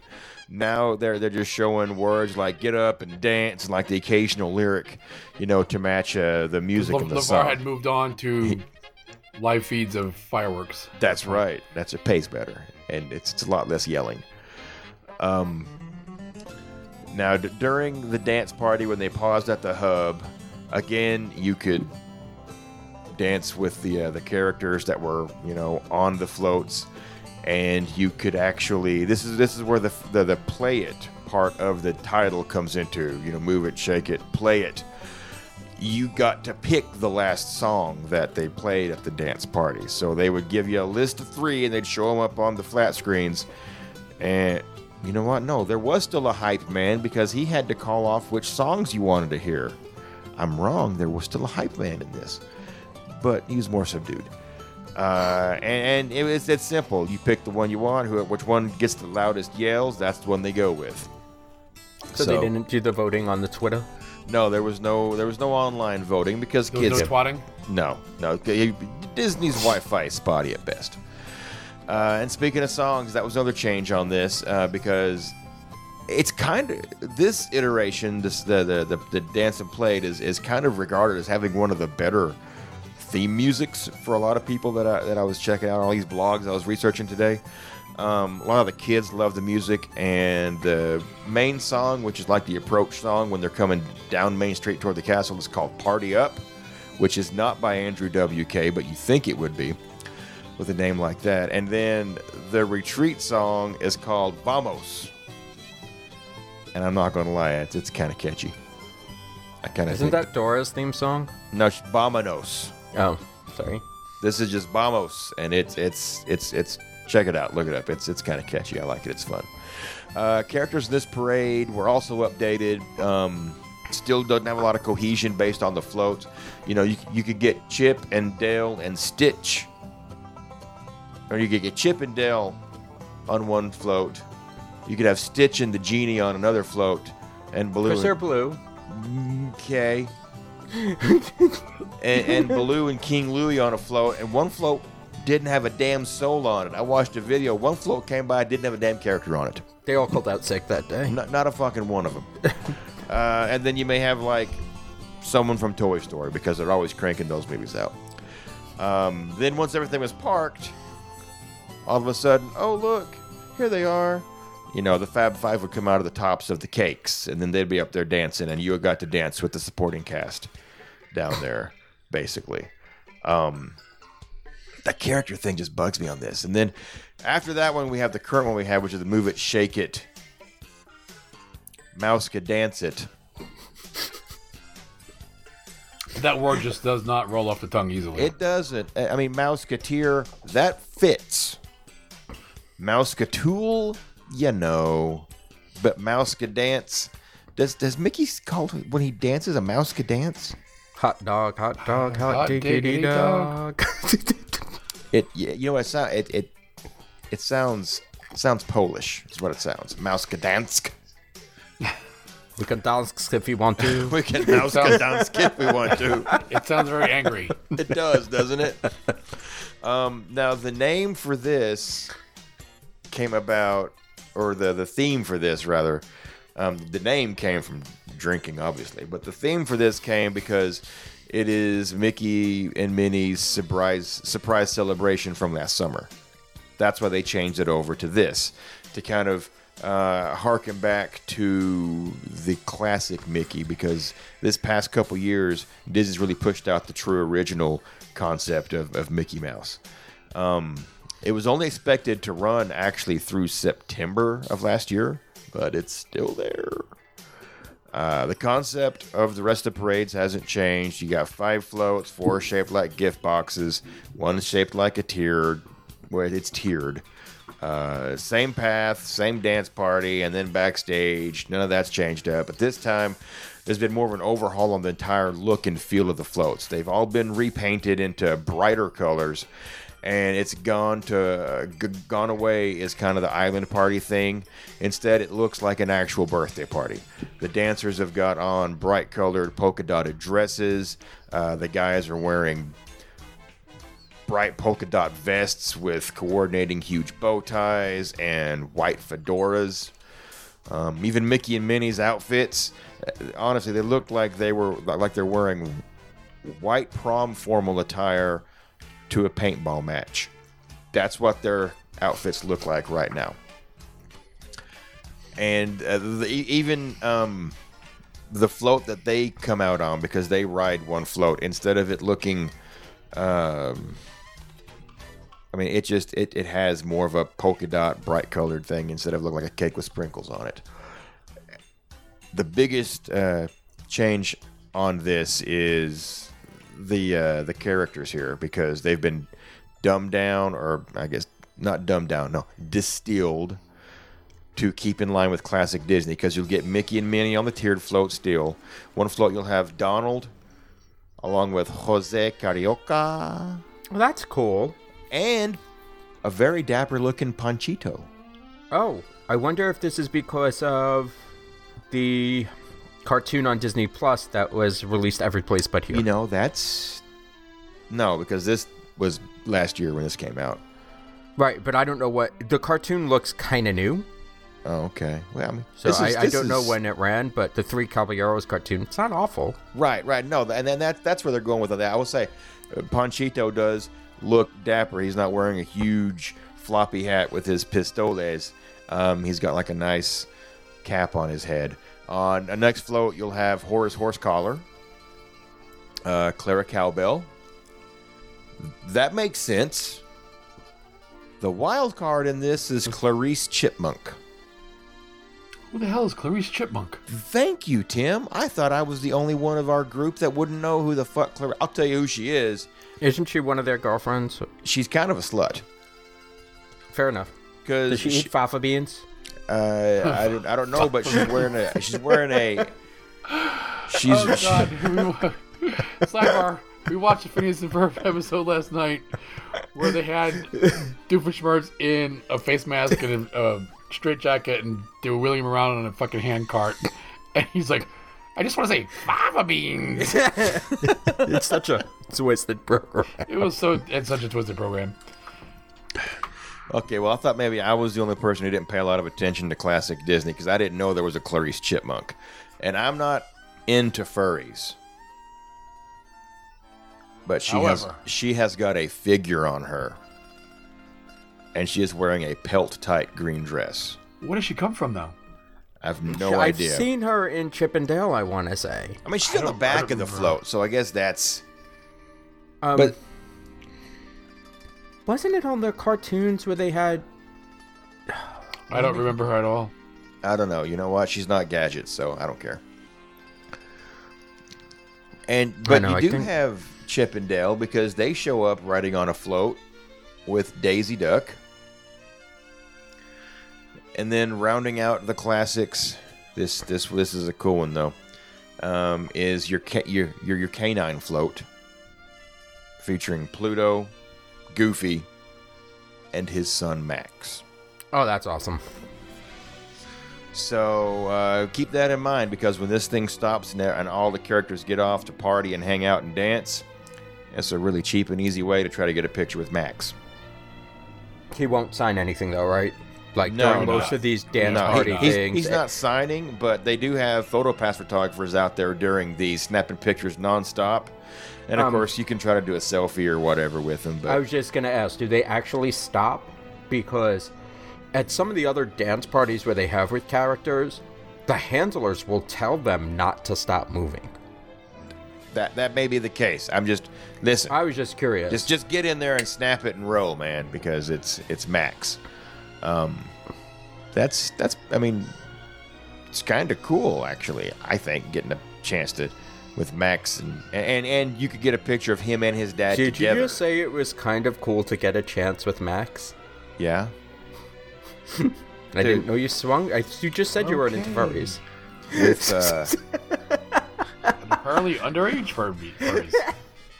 Now they're they're just showing words like "get up" and "dance" and like the occasional lyric, you know, to match uh, the music Le- and the LeVar song. had moved on to live feeds of fireworks. That's right. That's it pays better, and it's it's a lot less yelling. Um. Now, d- during the dance party, when they paused at the hub, again you could dance with the uh, the characters that were you know on the floats, and you could actually this is this is where the the, the play it part of the title comes into you know move it, shake it, play it. you got to pick the last song that they played at the dance party. So they would give you a list of three and they'd show them up on the flat screens. And you know what? No, there was still a hype man because he had to call off which songs you wanted to hear. I'm wrong. There was still a hype man in this, but he was more subdued. Uh, and, and it was that simple. You pick the one you want. Who, which one gets the loudest yells? That's the one they go with. So, they didn't do the voting on the Twitter. No, there was no there was no online voting because There was kids. no twatting. No, no. Disney's Wi-Fi is spotty at best. Uh, and speaking of songs, that was another change on this uh, because it's kind of this iteration, this the the the, the dance and played is is kind of regarded as having one of the better theme musics for a lot of people that I that I was checking out all these blogs I was researching today. Um, a lot of the kids love the music, and the main song, which is like the approach song when they're coming down Main Street toward the castle, is called "Party Up," which is not by Andrew WK, but you think it would be with a name like that. And then the retreat song is called "Vamos," and I'm not going to lie, it's, it's kind of catchy. I kind of Isn't think that Dora's theme song? no it's "Vamonos." Oh, sorry. This is just Vamos, and it's it's it's it's check it out, look it up. It's it's kind of catchy. I like it. It's fun. Uh, characters in this parade were also updated. Um, still doesn't have a lot of cohesion based on the floats. You know, you you could get Chip and Dale and Stitch, or you could get Chip and Dale on one float. You could have Stitch and the genie on another float, and Baloo. Because they're blue. Okay. and, and Baloo and King Louie on a float, and one float didn't have a damn soul on it. I watched a video. One float came by, didn't have a damn character on it. They all called out sick that day. Not, not a fucking one of them. uh, and then you may have like someone from Toy Story because they're always cranking those movies out. Um, then once everything was parked, all of a sudden, oh look, here they are. You know, the Fab Five would come out of the tops of the cakes, and then they'd be up there dancing, and you got to dance with the supporting cast down there, basically. Um, the character thing just bugs me on this. And then after that one, we have the current one we have, which is the Move It, Shake It, MousekeDance It. That word just does not roll off the tongue easily. It doesn't. I mean, Mouseketeer, that fits. Mousetool, you know. But Mouse could dance. Does does Mickey call when he dances a mouse could dance? Hot dog, hot dog, hot, Hot diggity diggity dog. It yeah, you know what it sound it it it sounds sounds Polish is what it sounds. Mouse Gdansk. we can dance if we want to. We can mouse dance if we want to. It sounds very angry. It does, doesn't it? Um, now the name for this came about, or the the theme for this rather. Um, the name came from drinking, obviously, but the theme for this came because it is Mickey and Minnie's surprise surprise celebration from last summer. That's why they changed it over to this to kind of uh, harken back to the classic Mickey because this past couple years Disney's really pushed out the true original concept of, of Mickey Mouse. Um, it was only expected to run actually through September of last year, but it's still there. Uh, the concept of the rest of parades hasn't changed. You got five floats, four shaped like gift boxes, one shaped like a tiered, where it's tiered. Uh, same path, same dance party, and then backstage. None of that's changed up. But this time, there's been more of an overhaul on the entire look and feel of the floats. They've all been repainted into brighter colors, and it's gone to g- gone away is kind of the island party thing. Instead, it looks like an actual birthday party. The dancers have got on bright colored polka dotted dresses. Uh, the guys are wearing bright polka dot vests with coordinating huge bow ties and white fedoras. Um, even Mickey and Minnie's outfits, honestly, they looked like they were like they're wearing white prom formal attire to a paintball match. That's what their outfits look like right now. And uh, the, even um, the float that they come out on, because they ride one float, instead of it looking um, I mean, it just it, it has more of a polka dot, bright colored thing instead of looking like a cake with sprinkles on it. The biggest uh, change on this is the uh, the characters here because they've been dumbed down, or I guess not dumbed down, no, distilled to keep in line with classic Disney. Because you'll get Mickey and Minnie on the tiered float still. One float you'll have Donald, along with Jose Carioca, Well, that's cool. and a very dapper looking Panchito. Oh, I wonder if this is because of the cartoon on Disney Plus that was released every place but here. You know, that's no, because this was last year when this came out. right, but I don't know what the cartoon looks kind of new. Oh, okay. Well, I mean, So I, is- I this don't know when it ran, but the Three Caballeros cartoon, it's not awful. Right, right. No, and then that that's where they're going with that. I will say, uh, Panchito does look dapper. He's not wearing a huge floppy hat with his pistoles. Um, he's got like a nice cap on his head. On the next float, you'll have Horace Horsecollar, uh, Clara Cowbell. That makes sense. The wild card in this is Clarice Chipmunk. Who the hell is Clarice Chipmunk? Thank you, Tim. I thought I was the only one of our group that wouldn't know who the fuck Clarice. I'll tell you who she is. Isn't she one of their girlfriends? She's kind of a slut. Fair enough. Because Does she eat fafa beans? Uh, I, don't, I don't know, but she's wearing a. She's wearing a. She's. Oh God! We Sidebar. We watched the Phineas and Ferb episode last night where they had Doofenshmirtz in a face mask and a, a straight jacket and they were wheeling him around on a fucking hand cart. And he's like, I just want to say fava beans. it's such a twisted program. It was so it's such a twisted program. Okay, well, I thought maybe I was the only person who didn't pay a lot of attention to classic Disney because I didn't know there was a Clarice Chipmunk, and I'm not into furries. But she has she has got a figure on her, and she is wearing a pelt tight green dress. Where does she come from though? I have no idea. I've seen her in Chippendale, I want to say. I mean, she's on the back of the remember. float, so I guess that's. Um, But wasn't it on the cartoons where they had? I don't remember her at all. I don't know. You know what? She's not gadgets, so I don't care. And but know, you I do think- have Chip and Dale because they show up riding on a float with Daisy Duck. And then rounding out the classics, this this this is a cool one though. Um, is your ca- your your your canine float featuring Pluto, Goofy, and his son Max. Oh, that's awesome. So uh, keep that in mind because when this thing stops and, and all the characters get off to party and hang out and dance, it's a really cheap and easy way to try to get a picture with Max. He won't sign anything though, right? Like No, during no. most of these dance No, he- party he's, things. he's not signing, but they do have photo pass photographers out there during these snapping pictures nonstop. And of Um, course, you can try to do a selfie or whatever with them. But I was just gonna ask, do they actually stop? Because at some of the other dance parties where they have with characters, the handlers will tell them not to stop moving. that that may be the case. I'm just listen. I was just curious. Just just get in there and snap it and roll, man, because it's it's Max. Um, that's that's I mean, it's kind of cool actually. I think getting a chance to with Max and and and you could get a picture of him and his dad Did together. you just say it was kind of cool to get a chance with Max? yeah. I didn't know you swung. I, you just said you were into furries. With uh, Apparently underage Furby. Furries.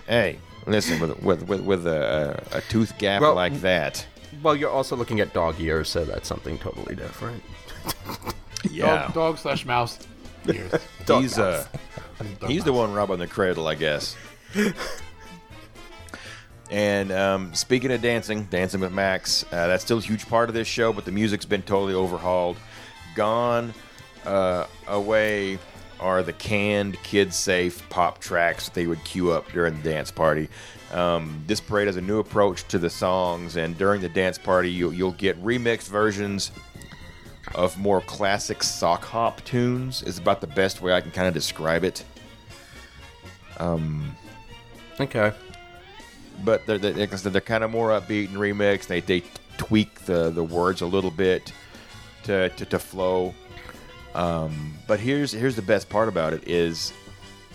hey, listen with with with, with a, a, a tooth gap Well, like that. Well, you're also looking at dog ears, so that's something totally different. Dog, dog slash mouse. Ears. He's uh Dog He's the one rubbing the cradle, I guess. and um, speaking of dancing, Dancing with Max, uh, that's still a huge part of this show, but the music's been totally overhauled. Gone uh, away are the canned, kid safe pop tracks that they would cue up during the dance party. Um, this parade has a new approach to the songs, and during the dance party, you'll, you'll get remixed versions of more classic sock hop tunes is about the best way I can kind of describe it. Okay. But they're, they're, like I said, they're kind of more upbeat and remixed. They, they tweak the, the words a little bit to, to, to flow. Um, but here's here's the best part about it is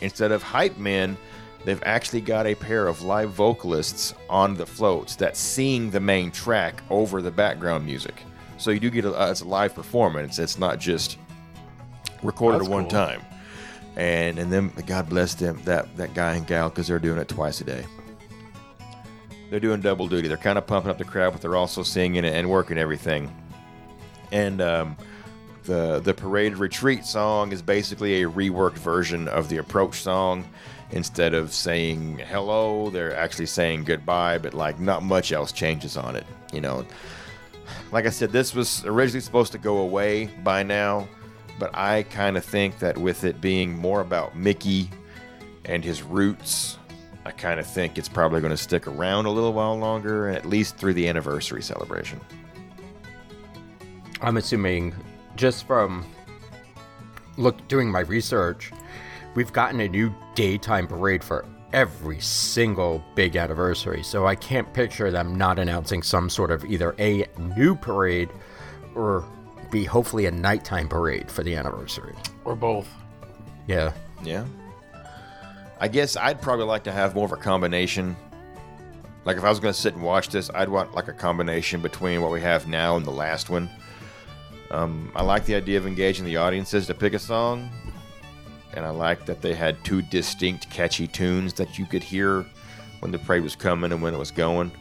instead of hype men, they've actually got a pair of live vocalists on the floats that sing the main track over the background music. So you do get a, uh, it's a live performance. It's not just recorded That's one cool. time. And and then God bless them that that guy and gal because they're doing it twice a day. They're doing double duty. They're kind of pumping up the crowd, but they're also singing it and working everything. And um, the the parade retreat song is basically a reworked version of the approach song. Instead of saying hello, they're actually saying goodbye, but like not much else changes on it. You know, like I said, this was originally supposed to go away by now, but I kind of think that with it being more about Mickey and his roots, I kind of think it's probably going to stick around a little while longer, at least through the anniversary celebration. I'm assuming just from look doing my research, we've gotten a new daytime parade for every single big anniversary. So I can't picture them not announcing some sort of either a new parade or be hopefully a nighttime parade for the anniversary. Or both. Yeah. Yeah. I guess I'd probably like to have more of a combination. Like if I was going to sit and watch this, I'd want like a combination between what we have now and the last one. Um, I like the idea of engaging the audiences to pick a song, and I like that they had two distinct catchy tunes that you could hear when the parade was coming and when it was going.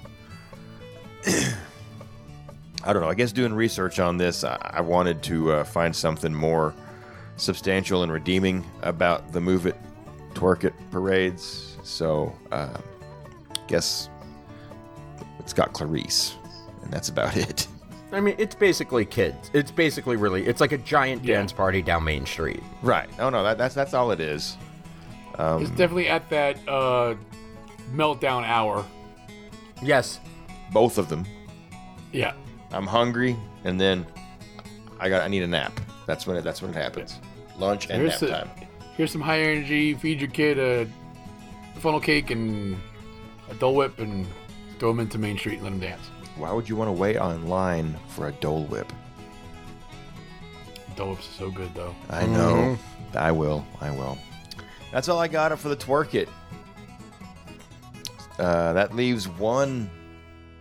I don't know. I guess doing research on this, I, I wanted to uh, find something more substantial and redeeming about the Move It, Twerk It parades. So, uh, guess it's got Clarice, and that's about it. I mean, it's basically kids. It's basically really, it's like a giant Yeah. dance party down Main Street. Right. Oh no, that, that's that's all it is. it's definitely at that uh, meltdown hour. Yes. Both of them. Yeah. I'm hungry, and then I got I need a nap. That's when it, that's when it happens. Lunch and Here's, nap a- time. here's some high energy. Feed your kid a funnel cake and a Dole Whip and throw them into Main Street and let them dance. Why would you want to wait online for a Dole Whip? Dole Whips are so good, though. I know. I will. I will. That's all I got for the twerk it. Uh, that leaves one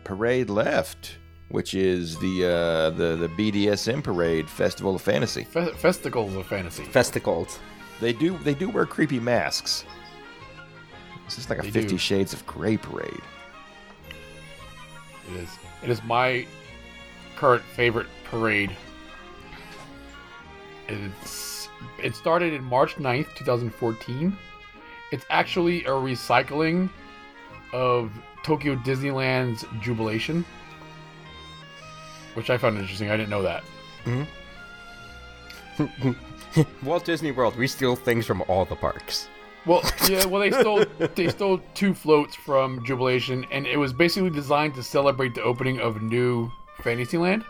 parade left, which is the uh, the the BDSM parade, Festival of Fantasy. Fe- festivals of fantasy. Festicles. They do they do wear creepy masks. It's just like a They Fifty do. Shades of Grey parade. It is. It is my current favorite parade. It's it started in March 9th, 2014. It's actually a recycling of Tokyo Disneyland's Jubilation, which I found interesting. I didn't know that. Mm-hmm. Walt Disney World, we steal things from all the parks. Well, yeah, well they stole they stole two floats from Jubilation, and it was basically designed to celebrate the opening of new Fantasyland.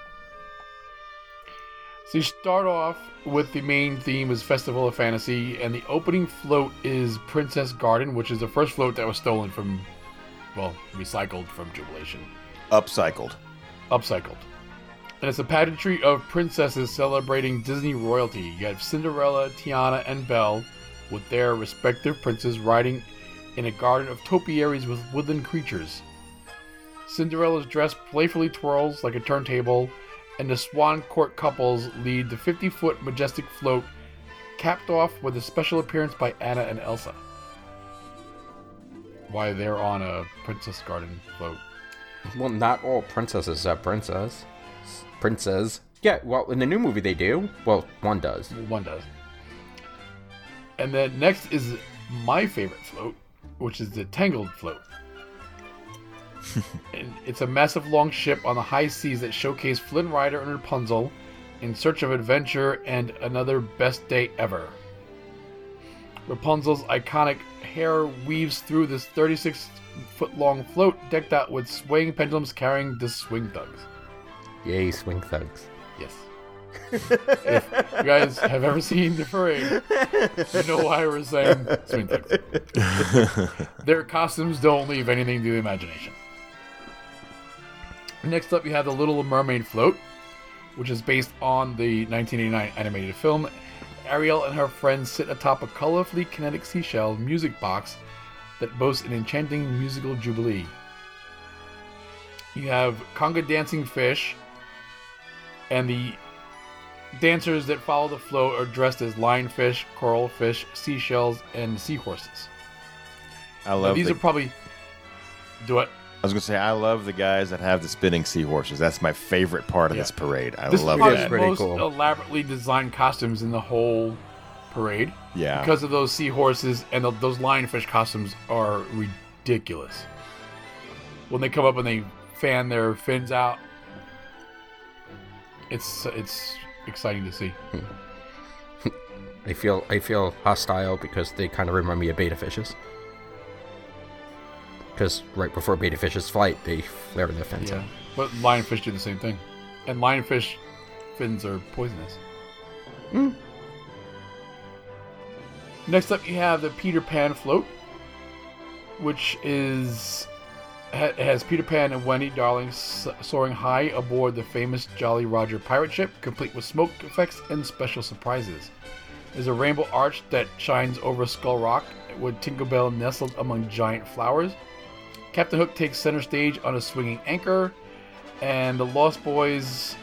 So you start off with the main theme is Festival of Fantasy, and the opening float is Princess Garden, which is the first float that was stolen from, well, recycled from Jubilation, Upcycled. upcycled. And it's a pageantry of princesses celebrating Disney royalty. You have Cinderella, Tiana, and Belle with their respective princes riding in a garden of topiaries with woodland creatures. Cinderella's dress playfully twirls like a turntable, and the Swan Court couples lead the 50 foot majestic float, capped off with a special appearance by Anna and Elsa. Why they're on a Princess Garden float. Well, not all princesses are princess. Princess. Yeah, well, in the new movie they do. Well, one does. One does. And then next is my favorite float, which is the Tangled float. and it's a massive long ship on the high seas that showcase Flynn Rider and Rapunzel in search of adventure and another best day ever. Rapunzel's iconic hair weaves through this 36 foot long float decked out with swaying pendulums carrying the swing thugs. Yay, swing thugs. Yes. If you guys have ever seen the parade, you know why we're saying swing. Their costumes don't leave anything to the imagination. Next up, you have the Little Mermaid float, which is based on the 1989 animated film, Ariel and her friends sit atop a colorfully kinetic seashell music box that boasts an enchanting musical jubilee. You have conga dancing fish, and the dancers that follow the flow are dressed as lionfish, coral fish, seashells, and seahorses. I Now, love these the, are probably do it. I was gonna say I love the guys that have the spinning seahorses. That's my favorite part of Yeah. this parade. I This love is probably that. the Pretty most cool. elaborately designed costumes in the whole parade. Yeah. Because of those seahorses and the, those lionfish costumes are ridiculous. When they come up and they fan their fins out, it's it's exciting to see. Hmm. I feel I feel hostile because they kind of remind me of betta fishes. Because right before betta fishes flight, they flare their fins Yeah, out. but lionfish do the same thing, and lionfish fins are poisonous. Hmm. Next up, you have the Peter Pan float, which is has Peter Pan and Wendy Darling soaring high aboard the famous Jolly Roger pirate ship, complete with smoke effects and special surprises. There's a rainbow arch that shines over Skull Rock, with Tinkerbell nestled among giant flowers. Captain Hook takes center stage on a swinging anchor, and the Lost Boys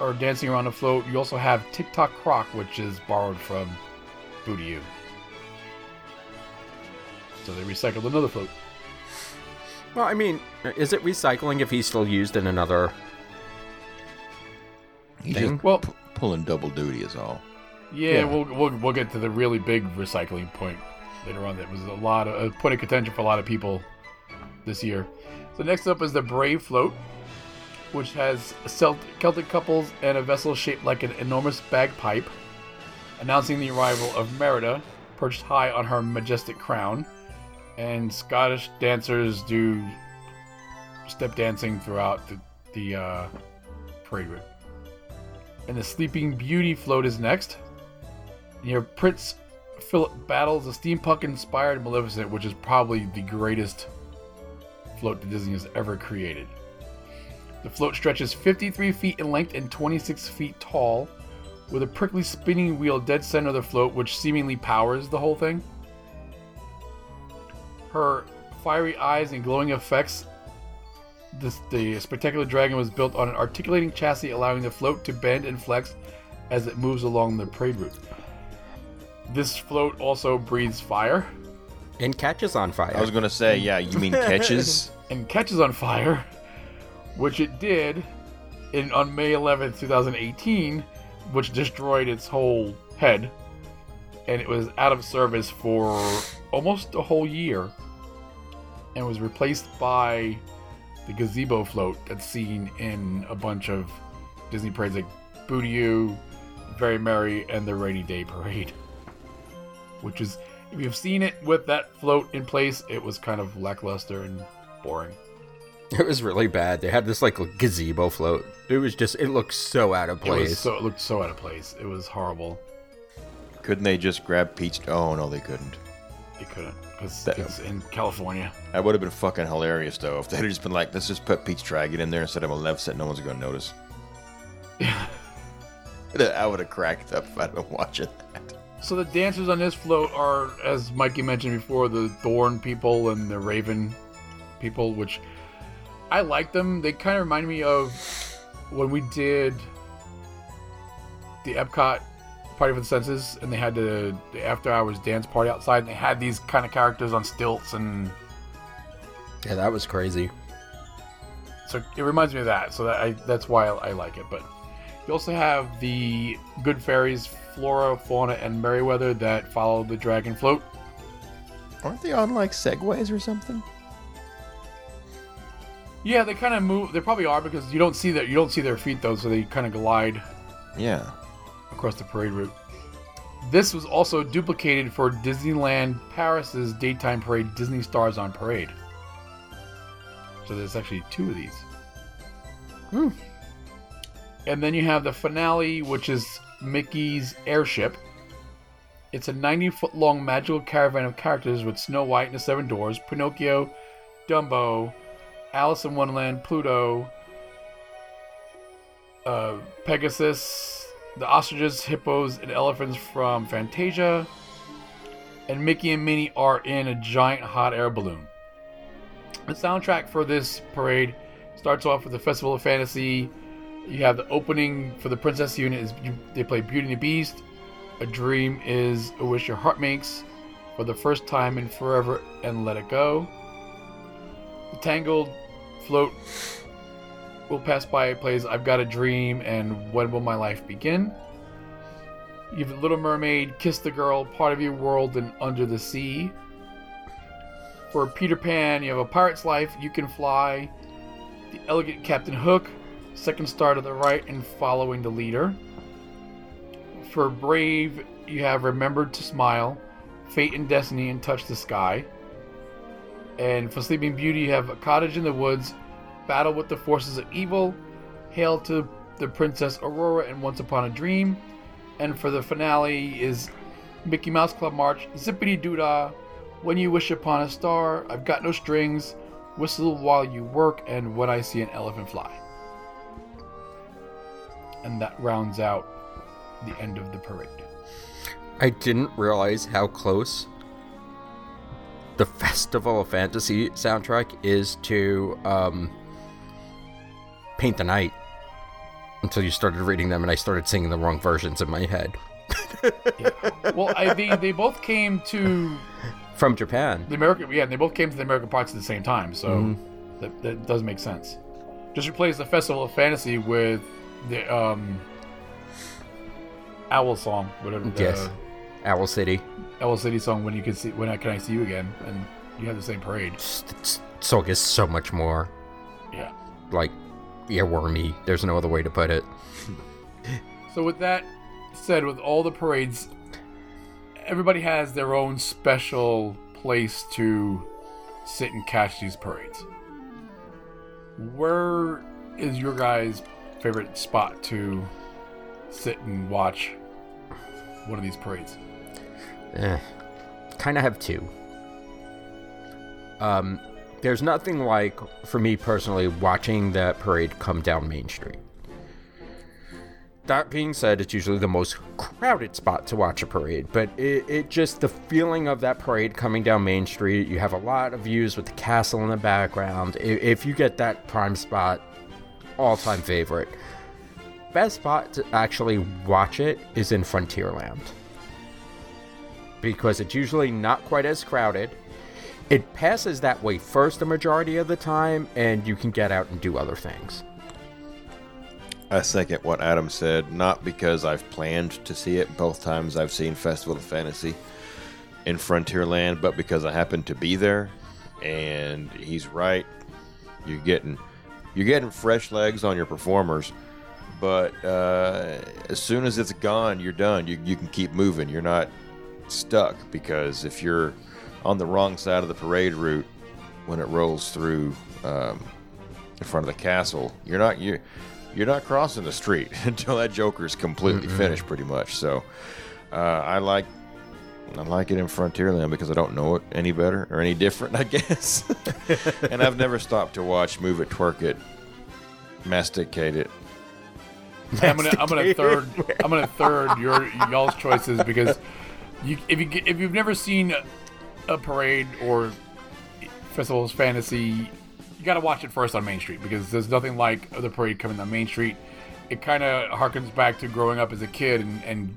are dancing around the float. You also have Tick-Tock Croc, which is borrowed from Boo To You. So they recycled another float. Well, I mean, is it recycling if he's still used in another? He's thing? just Well, p- pulling double duty is all. yeah, Yeah. We'll, we'll we'll get to the really big recycling point later on. That was a lot of a point of contention for a lot of people this year. So next up is the Brave float, which has Celtic couples and a vessel shaped like an enormous bagpipe, announcing the arrival of Merida, perched high on her majestic crown, and Scottish dancers do step dancing throughout the the uh, parade route. And the Sleeping Beauty float is next. Near Prince Philip battles a steampunk-inspired Maleficent, which is probably the greatest float that Disney has ever created. The float stretches 53 feet in length and 26 feet tall, with a prickly spinning wheel dead center of the float, which seemingly powers the whole thing. Her fiery eyes and glowing effects. This, the spectacular dragon was built on an articulating chassis, allowing the float to bend and flex as it moves along the parade route. This float also breathes fire And catches on fire. I was gonna say, yeah, you mean catches? and catches on fire, which it did in on May 11th, 2018, which destroyed its whole head, and it was out of service for almost a whole year, and was replaced by the gazebo float that's seen in a bunch of Disney parades like Boo To You, Very Merry, and the Rainy Day Parade. Which is, if you've seen it with that float in place, it was kind of lackluster and boring. It was really bad. They had this like gazebo float. It was just it looked so out of It was place. so it looked so out of place. It was horrible. Couldn't they just grab Pete's? Oh no, they couldn't. They couldn't because That- it's in California. That would have been fucking hilarious though if they'd just been like, let's just put Pete's Dragon in there instead of Maleficent. No one's gonna notice. I would have cracked up if I'd been watching that. So the dancers on this float are, as Mikey mentioned before, the Thorn people and the Raven people, which I like them. They kind of remind me of when we did the Epcot Party for the Senses, and they had the, the after hours dance party outside, and they had these kind of characters on stilts, and yeah, that was crazy. so it reminds me of that. So that I, that's why I, I like it. But you also have the Good Fairies, Flora, Fauna, and Merryweather that follow the dragon float. Aren't they on like segways or something? Yeah, they kind of move. They probably are because you don't see that. You don't see their feet though, so they kind of glide Yeah. Across the parade route. This was also duplicated for Disneyland Paris's daytime parade, Disney Stars on Parade. So there's actually two of these. Hmm. And then you have the finale, which is Mickey's airship. It's a 90 foot long magical caravan of characters with Snow White and the Seven Dwarfs, Pinocchio, Dumbo, Alice in Wonderland, Pluto, uh, Pegasus, the ostriches, hippos, and elephants from Fantasia. And Mickey and Minnie are in a giant hot air balloon. The soundtrack for this parade starts off with the Festival of Fantasy. You have the opening for the Princess unit is you, they play Beauty and the Beast. A Dream is a Wish Your Heart Makes for the first time in forever and Let It Go. The Tangled Float will pass by plays I've Got a Dream and When Will My Life Begin. You have Little Mermaid, Kiss the Girl, Part of Your World, and Under the Sea. For Peter Pan, you have A Pirate's Life, You Can Fly, The Elegant Captain Hook, Second Star to the Right, and Following the Leader. For Brave, you have Remembered to Smile, Fate and Destiny, and Touch the Sky. And for Sleeping Beauty, you have A Cottage in the Woods, Battle with the Forces of Evil, Hail to the Princess Aurora, and Once Upon a Dream. And for the finale is Mickey Mouse Club March, Zip-a-Dee-Doo-Dah, When You Wish Upon a Star, I've Got No Strings, Whistle While You Work, and When I See an Elephant Fly. And that rounds out the end of the parade. I didn't realize how close the Festival of Fantasy soundtrack is to um, Paint the Night until you started reading them and I started singing the wrong versions in my head. Well, I, they, they both came to From Japan. the American, yeah, they both came to the American parts at the same time, so that, that does make sense. Just replace the Festival of Fantasy with the um, Owl song, whatever. The Yes. Owl City. Owl City song. When you can see, when I can I see you again, and you have the same parade. It's- Song is so much more Yeah. like earwormy. There's no other way to put it. So with that said, with all the parades, everybody has their own special place to sit and catch these parades. Where is your guys' favorite spot to sit and watch one of these parades? Eh, kind of have two. Um, there's nothing like, for me personally, watching that parade come down Main Street. That being said, it's usually the most crowded spot to watch a parade, but it, it just the feeling of that parade coming down Main Street. You have a lot of views with the castle in the background. If, you get that prime spot, all time favorite. Best spot to actually watch it is in Frontierland because it's usually not quite as crowded. It passes that way first the majority of the time, and you can get out and do other things. I second what Adam said, not because I've planned to see it both times I've seen Festival of Fantasy in Frontierland, but because I happened to be there and he's right. You're getting you're getting fresh legs on your performers, but uh, as soon as it's gone, you're done. You, you can keep moving. You're not stuck because if you're on the wrong side of the parade route when it rolls through um, in front of the castle, you're not you you're not crossing the street until that Joker's completely finished, pretty much. So uh, I like I like it in Frontierland because I don't know it any better or any different, I guess. and I've never stopped to watch, move it, twerk it, masticate it. I'm gonna I'm gonna third I'm gonna third your y'all's choices because you if you if you've never seen a parade or festivals fantasy, you got to watch it first on Main Street because there's nothing like the parade coming on Main Street. It kind of harkens back to growing up as a kid and, and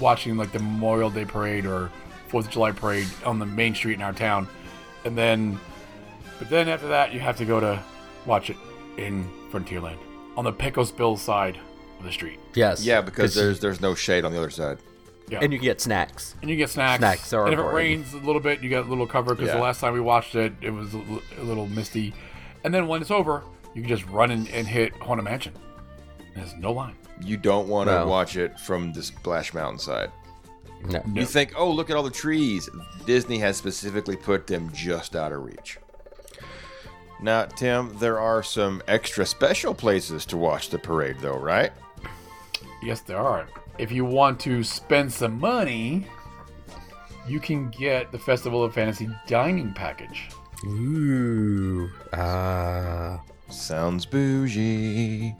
watching like the Memorial Day parade or Fourth of July parade on the Main Street in our town, and then but then after that you have to go to watch it in Frontierland on the Pecos Bill side of the street. Yes. Yeah, because there's there's no shade on the other side. Yeah. and you get snacks. and you get snacks. Snacks are and if it rains a little bit, you get a little cover because the last time we watched it, it was a, l- a little misty. And then when it's over, you can just run and, and hit Haunted Mansion. There's no line. You don't want to No. watch it from the Splash Mountain side. No. You think, oh, look at all the trees. Disney has specifically put them just out of reach. Now, Tim, there are some extra special places to watch the parade, though, right? Yes, there are. If you want to spend some money, you can get the Festival of Fantasy dining package. Ooh. Ah. Sounds bougie.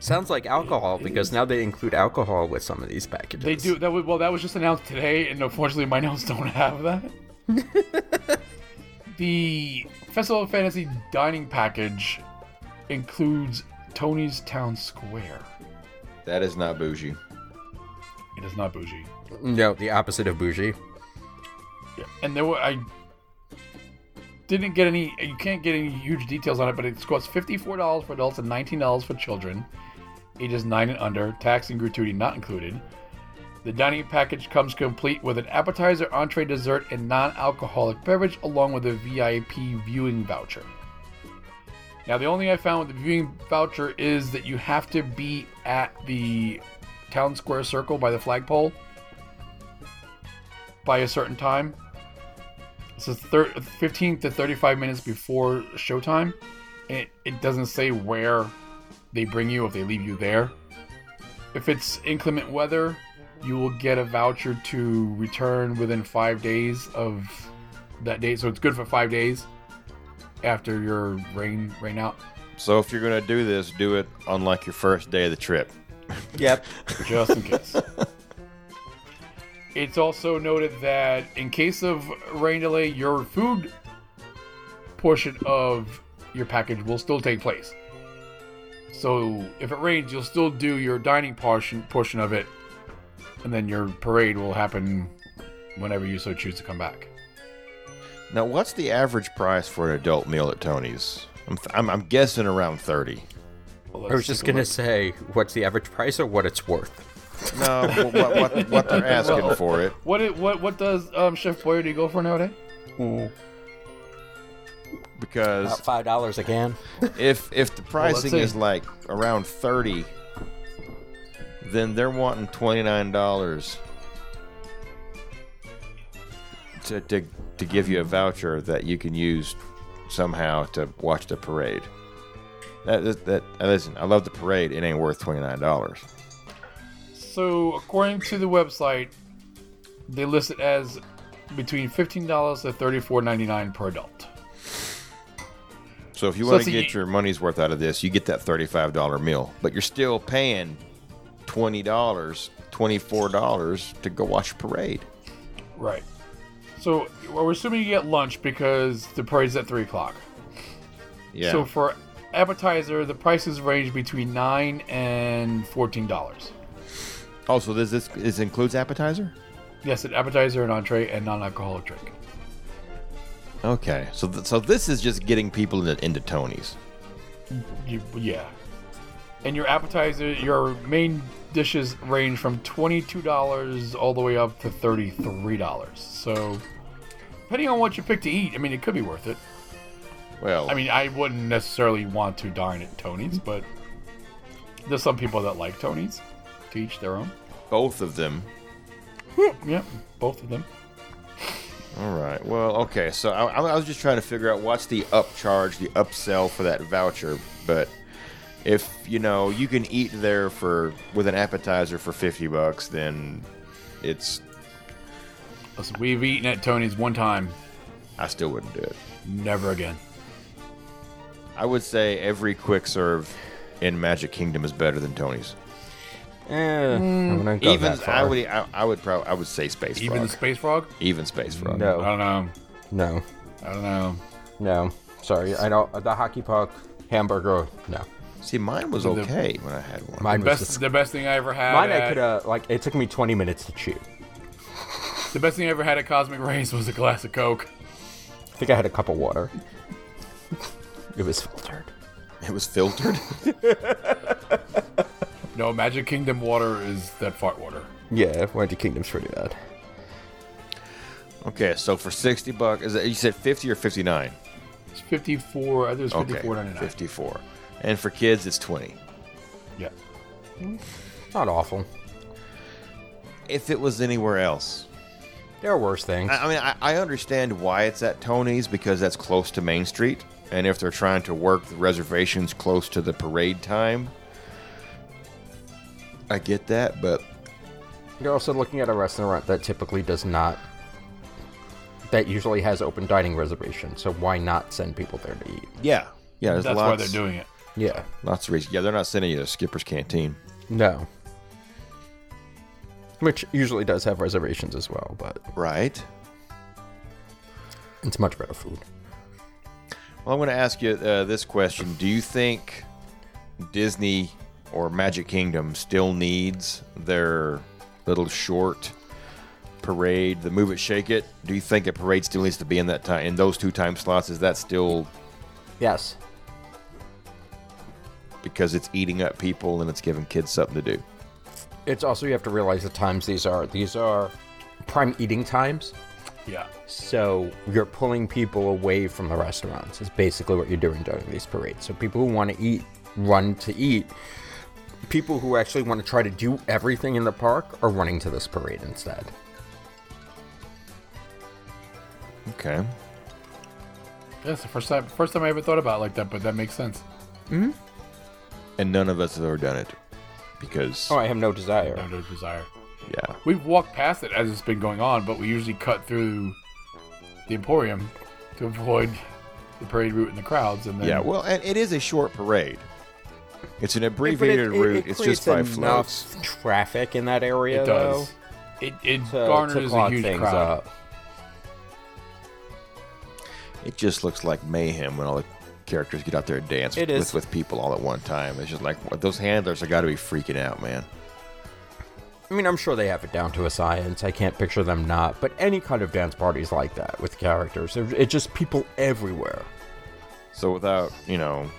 Sounds like alcohol because now they include alcohol with some of these packages. They do that. Was, well, that was just announced today, and unfortunately, my notes don't have that. the Festival of Fantasy dining package includes Tony's Town Square. That is not bougie. It is not bougie. No, the opposite of bougie. and there were I didn't get any. You can't get any huge details on it, but it costs fifty-four dollars for adults and nineteen dollars for children, ages nine and under. Tax and gratuity not included. The dining package comes complete with an appetizer, entree, dessert, and non-alcoholic beverage, along with a VIP viewing voucher. Now, the only thing I found with the viewing voucher is that you have to be at the town square circle by the flagpole by a certain time. So thir- 15 to 35 minutes before showtime. It, it doesn't say where they bring you if they leave you there. If it's inclement weather, you will get a voucher to return within five days of that date. So it's good for five days after your rain rain out. So if you're gonna do this, do it on like your first day of the trip. Yep. just in case. it's also noted that in case of rain delay, your food portion of your package will still take place. So if it rains, you'll still do your dining portion portion of it, and then your parade will happen whenever you so choose to come back. Now, what's the average price for an adult meal at Tony's? I'm, I'm, I'm guessing around thirty. Well, I was just gonna say, what's the average price or what it's worth? No, what, what, what they're asking for it. What it, what what does um, Chef Boyardee go for nowadays? Because About five dollars a can. if if the pricing see. is like around thirty, then they're wanting twenty nine dollars to, to to give you a voucher that you can use somehow to watch the parade. That that, that listen, I love the parade. It ain't worth twenty nine dollars. So, according to the website, they list it as between fifteen dollars to thirty four ninety nine per adult. So if you So want to get your money's worth out of this, you get that thirty-five dollar meal, but you're still paying twenty dollars, twenty-four dollars to go watch parade. Right. So we're assuming you get lunch because the parade's at three o'clock. Yeah. So for appetizer, the prices range between nine and fourteen dollars. oh, so this this, this includes appetizer? Yes, an appetizer, an entree, and non-alcoholic drink. Okay. So th- so this is just getting people into, into Tony's. You, yeah. And your appetizer, your main dishes range from twenty-two dollars all the way up to thirty-three dollars. So, depending on what you pick to eat, I mean, it could be worth it. Well, I mean, I wouldn't necessarily want to dine at Tony's, but there's some people that like Tony's. To each their own. both of them. Yeah, both of them. All right. Well, okay. So I, I was just trying to figure out what's the upcharge, the upsell for that voucher. But if you know you can eat there for with an appetizer for fifty bucks, then it's Listen, we've eaten at Tony's one time, I still wouldn't do it. never again. I would say every quick serve in Magic Kingdom is better than Tony's. Eh, I'm gonna go Even that far. I would I, I would probably I would say Space Even Frog. the Space Frog? Even Space Frog. No I don't know. no, I don't know. no. Sorry, I don't. The hockey puck hamburger. No, See, mine was The- okay when I had one. mine The best, dis- the best thing I ever had. mine. I could have like. It took me 20 minutes to chew. The best thing I ever had at Cosmic Rays was a glass of Coke. I think I had a cup of water. it was filtered. It was filtered. No, Magic Kingdom water is that fart water. Yeah, Magic Kingdom's pretty bad. okay, so for sixty bucks, is that you said fifty or fifty nine? It's 54. I think it's Okay, 54.99. fifty four. And for kids, it's twenty. Yeah. Not awful. If it was anywhere else, There are worse things. I, I mean, I, I understand why it's at Tony's because that's close to Main Street, and if they're trying to work the reservations close to the parade time, I get that. But You're also looking at a restaurant that typically does not. That usually has open dining reservations. So why not send people there to eat? yeah, yeah, there's That's lots. why they're doing it. Yeah. Lots of reasons. Yeah, they're not sending you to Skipper's Canteen. No. Which usually does have reservations as well, but Right. it's much better food. Well, I'm going to ask you uh, this question: Do you think Disney or Magic Kingdom still needs their little short parade, the Move It, Shake It? Do you think a parade still needs to be in that time in those two time slots? Is that still Yes. Because it's eating up people and it's giving kids something to do? It's also you have to realize the times these are. These are prime eating times. Yeah. So you're pulling people away from the restaurants. Is basically what you're doing during these parades. So people who want to eat run to eat. People who actually want to try to do everything in the park are running to this parade instead. Okay. That's the first time first time I ever thought about it like that, but that makes sense. Mm-hmm. And none of us have ever done it because, Oh, I have no desire. No, no desire. yeah. We've walked past it as it's been going on, but we usually cut through the Emporium to avoid the parade route and the crowds. And then Yeah, well, and it is a short parade. It's an But it- abbreviated it- route. it it's creates just five enough floats. traffic in that area, it does. It it though, to, garners to a clog huge things crowd. up. It just looks like mayhem when all the characters get out there and dance It with, is. with people all at one time. It's just like those handlers have got to be freaking out, man. I mean, I'm sure they have it down to a science. I can't picture them not. But any kind of dance parties like that with characters, it's just people everywhere. So without you know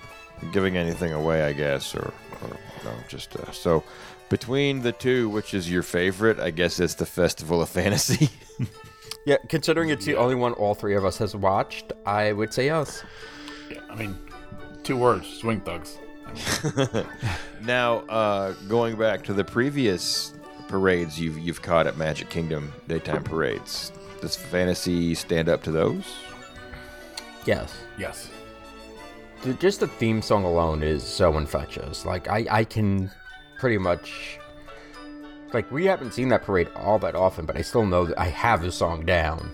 giving anything away, I guess, or, or no, just uh, so between the two, which is your favorite? I guess it's the Festival of Fantasy. Yeah, considering it's the only one all three of us has watched, I would say yes. Yeah, I mean, two words: swing thugs. now, uh, going back to the previous parades you've you've caught at Magic Kingdom daytime parades, does Fantasy stand up to those? Yes. Yes. The- Just the theme song alone is so infectious. Like, I, I can pretty much. Like, we haven't seen that parade all that often, but I still know that I have the song down.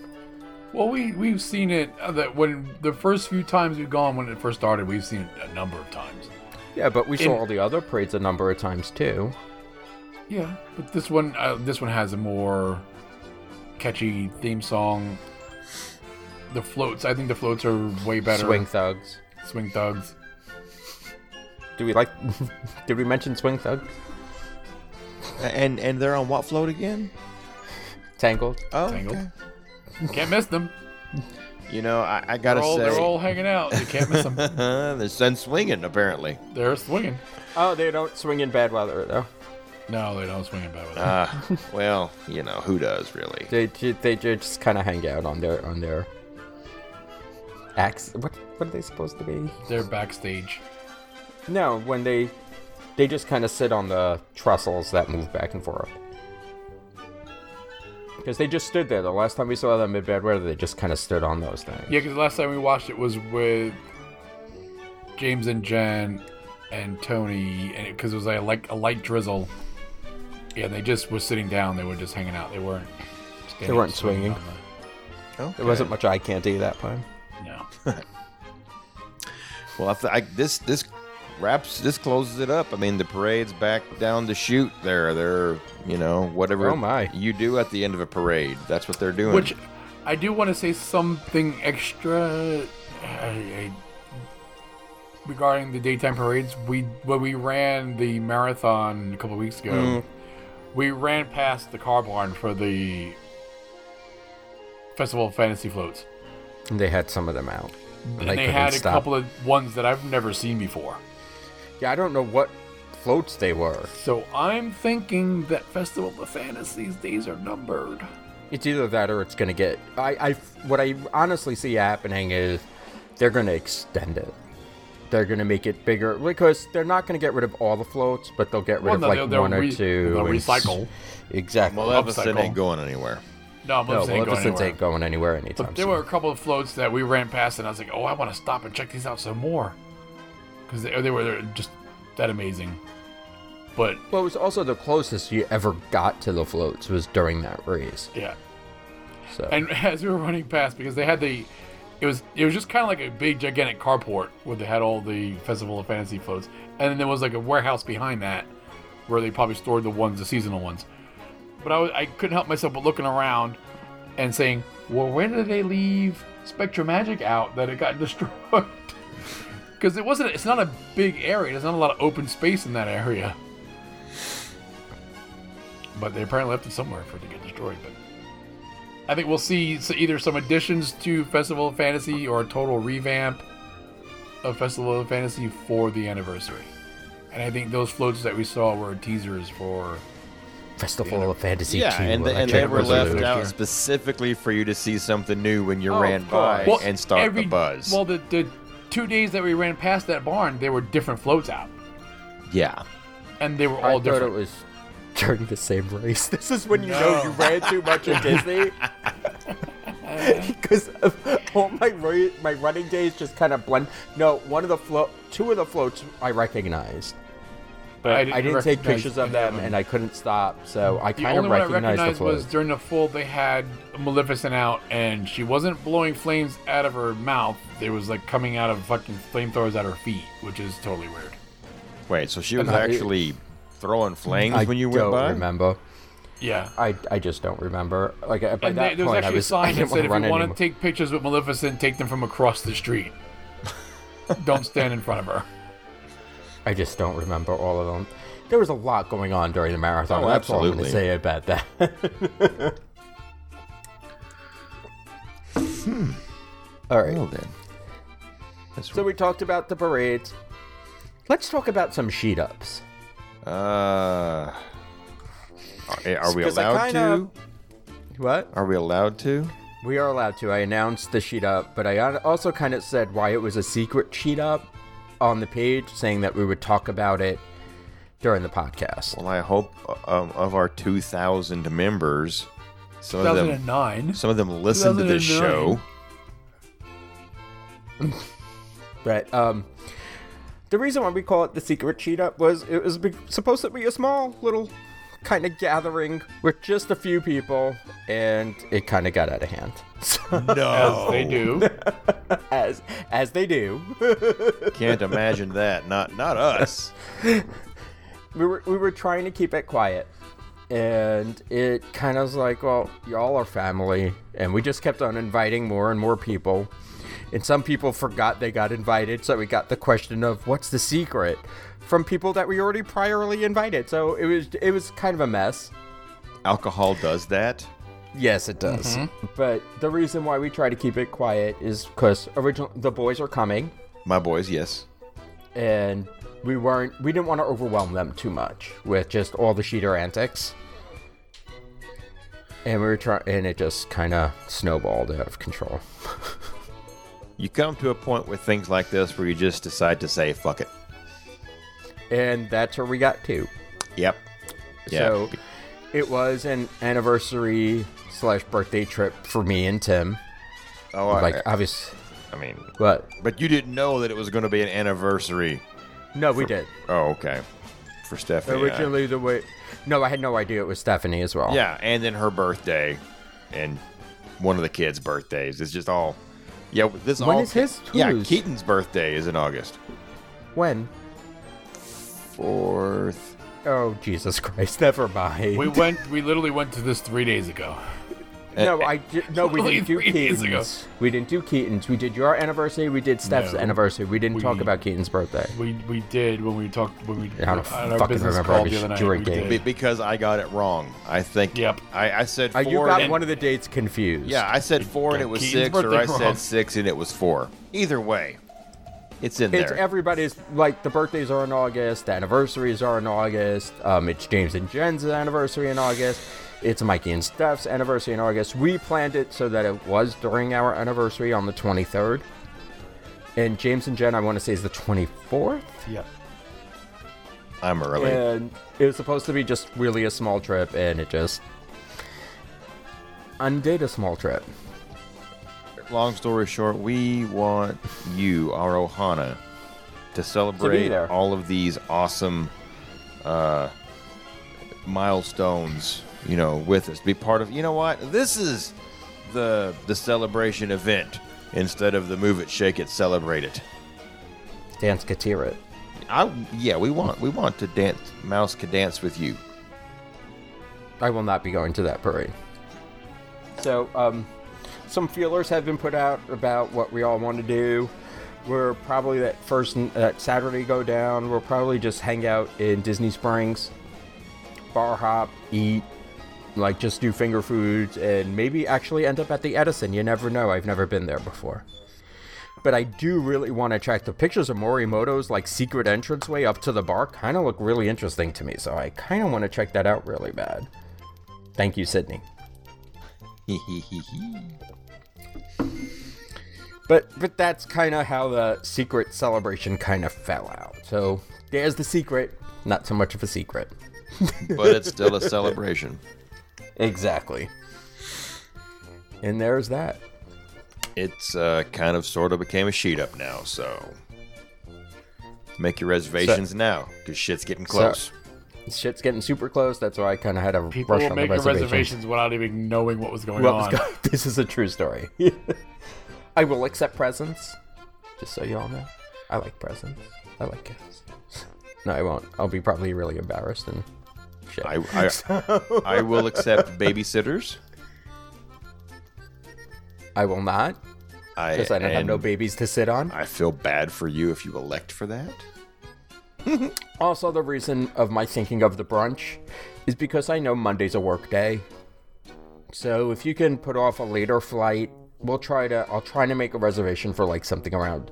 Well, we we've seen it uh, that when the first few times we've gone when it first started, we've seen it a number of times. Yeah, but we saw In- all the other parades a number of times too. Yeah, but this one uh, this one has a more catchy theme song. The floats, I think the floats are way better. Swing Thugs. swing thugs. Do we like. Did we mention Swing Thugs? And and they're on what float again? Tangled? Oh, Tangled. okay. Can't miss them. You know, I, I They're gotta all, say, they're all hanging out. You can't miss them. uh, the sun's swinging apparently. They're swinging. Oh, they don't swing in bad weather, though. No, they don't swing in bad weather. them. Ah, well, you know who does really? They they just kind of hang out on their on their axe. What what are they supposed to be? They're backstage. No, when they they just kind of sit on the trestles that move back and forth. Because they just stood there. The last time we saw them in bad weather, they just kind of stood on those things. Yeah, because the last time we watched it was with James and Jen and Tony, and because it, was like a, like a light drizzle. Yeah, they just were sitting down. They were just hanging out. They weren't. standing, weren't swinging. on Okay. There wasn't much eye candy that time. no. Well, I th- I, this this wraps this closes it up. I mean, the parade's back down the chute. There, they're you know whatever Oh, my. you do at the end of a parade. That's what they're doing. Which I do want to say something extra I, I, regarding the daytime parades. We when we ran the marathon a couple of weeks ago, Mm. we ran past the car barn for the Festival of Fantasy floats, And they had some of them out. and they, couldn't had a stop. couple of ones that I've never seen before. Yeah, I don't know what floats they were. So I'm thinking that Festival of the Fantasies days are numbered. It's either that or it's gonna get. I, I, what I honestly see happening is they're gonna extend it. They're gonna make it bigger because they're not gonna get rid of all the floats, but they'll get rid Well, of no, like they'll- they'll one or re- two. they'll and recycle. Exactly. Maleficent upcycle. ain't going anywhere. No, I'm no, not saying going ain't going anywhere anytime But there soon. were a couple of floats that we ran past, and I was like, "Oh, I want to stop and check these out some more," because they, they were just that amazing. But Well, it was also the closest you ever got to the floats was during that race. yeah, So and as we were running past, because they had the it was it was just kind of like a big gigantic carport where they had all the Festival of Fantasy floats, and then there was like a warehouse behind that where they probably stored the ones, the seasonal ones. But I, was, I couldn't help myself but looking around and saying, well, where did they leave SpectroMagic out that it got destroyed? Because it wasn't. It's not a big area. There's not a lot of open space in that area. But they apparently left it somewhere for it to get destroyed. But I think we'll see either some additions to Festival of Fantasy or a total revamp of Festival of Fantasy for the anniversary. And I think those floats that we saw were teasers for. Festival of Fantasy Yeah, 2. and, the, uh, and they were left Resolute. out specifically for you to see something new when you Oh, ran by course. and start the buzz. Well, the, the two days that we ran past that barn, there were different floats out, yeah. and they were I all thought different. it was during the same race. This is when you know you ran too much at Disney. Because all my my running days just kind of blend. No, one of the float, two of the floats I recognized, but I didn't, take pictures of them, and I couldn't stop. So I The kind of only one I recognized the recognized float. was during the full. They had Maleficent out, and she wasn't blowing flames out of her mouth. There was like coming out of fucking flamethrowers at her feet, which is totally weird. Wait, so she was I- actually throwing flames I when you don't went by? remember. Yeah. I, I just don't remember. Like by and that they, there was point, I actually was a I sign that didn't said, "If run you want to take pictures with Maleficent, take them from across the street. Don't stand in front of her." I just don't remember all of them. There was a lot going on during the marathon. Oh, That's all I'm going absolutely. to say about that. All right. Well then. That's So we talked about the parades. Let's talk about some sheet ups. uh, are, are we allowed kinda- to? What? Are we allowed to? We are allowed to. I announced the sheet up, but I also kind of said why it was a secret sheet up on the page, saying that we would talk about it during the podcast. Well, I hope um, of our 2,000 members, some of them, 2009. some of them listen to this show. But um, the reason why we call it the secret cheat up was it was supposed to be a small little kind of gathering with just a few people, and it kind of got out of hand. So, As they do. as as they do, Can't imagine that. Not not us. we were we were trying to keep it quiet. And it kind of was like, well, y'all are family, and we just kept on inviting more and more people. And some people forgot they got invited, so we got the question of what's the secret from people that we already priorly invited. So it was it was kind of a mess. Alcohol does that. Yes, it does. Mm-hmm. But the reason why we try to keep it quiet is because original the boys are coming, My boys, yes. and we weren't we didn't want to overwhelm them too much with just all the sheeter antics. And we were trying, and it just kind of snowballed out of control. You come to a point with things like this where you just decide to say, fuck it. And that's where we got to. Yep. Yeah. So it was an anniversary slash birthday trip for me and Tim. oh, I, Like obvious, I mean, but but you didn't know that it was going to be an anniversary. no, we did Oh, okay. For Stephanie. I. originally the way. No, I had no idea it was Stephanie as well. Yeah, and then her birthday, and one of the kids' birthdays. It's just all. Yeah, this When all. is his? Yeah, Keaton's birthday is in August When? Fourth. Oh Jesus Christ! Never mind. We went. We literally went to this three days ago. no, I di- no. We didn't do three ago. Keaton's. We didn't do Keaton's. We did your anniversary. We did Steph's No. anniversary. We didn't talk about Keaton's birthday. We we did when we talked when we I don't on our fucking business remember. call I the other night. drinking. We Be- did. because I got it wrong. I think. Yep. I, I said Uh, four. you got and- one of the dates confused. Yeah, I said four and it was Keaton's six, or birthday I wrong. said six and it was four. Either way, it's in It's there. everybody's like the birthdays are in August, the anniversaries are in August. Um, it's James and Jen's anniversary in August. It's Mikey and Steph's anniversary in August. We planned it so that it was during our anniversary on the 23rd. And James and Jen, I want to say, is the 24th. Yeah. I'm early. And it was supposed to be just really a small trip, and it just undid a small trip. Long story short, we want you, our Ohana, to celebrate there. all of these awesome uh, milestones. You know, with us, be part of. You know what? This is the the celebration event instead of the move it, shake it, celebrate it. Dance Katira. I yeah, we want we want to dance. MousekeDance with you. I will not be going to that parade. So, um, some feelers have been put out about what we all want to do. We're probably that first that Saturday go down. We'll probably just hang out in Disney Springs, bar hop, eat, like just do finger foods, and maybe actually end up at the Edison. You never know. I've never been there before. But I do really want to check the pictures of Morimoto's like secret entranceway up to the bar. Kind of look really interesting to me, so I kind of want to check that out really bad. Thank you, Sydney. But but that's kind of how the secret celebration kind of fell out. So there's the secret. Not so much of a secret. but it's still a celebration. Exactly. And there's that. It's uh, kind of sort of became a sheet up now, so make your reservations now because shit's getting close. Shit's getting super close. That's why I kind of had a People rush will on make the your reservations. reservations without even knowing what was going What on. was go- this is a true story. I will accept presents, just so you all know. I like presents. I like gifts. No, I won't. I'll be probably really embarrassed and shit. I, I, I will accept babysitters. I will not, I, because I don't have no babies to sit on. I feel bad for you if you elect for that. Also, the reason of my thinking of the brunch is because I know Monday's a work day. So if you can put off a later flight, we'll try to I'll try to make a reservation for like something around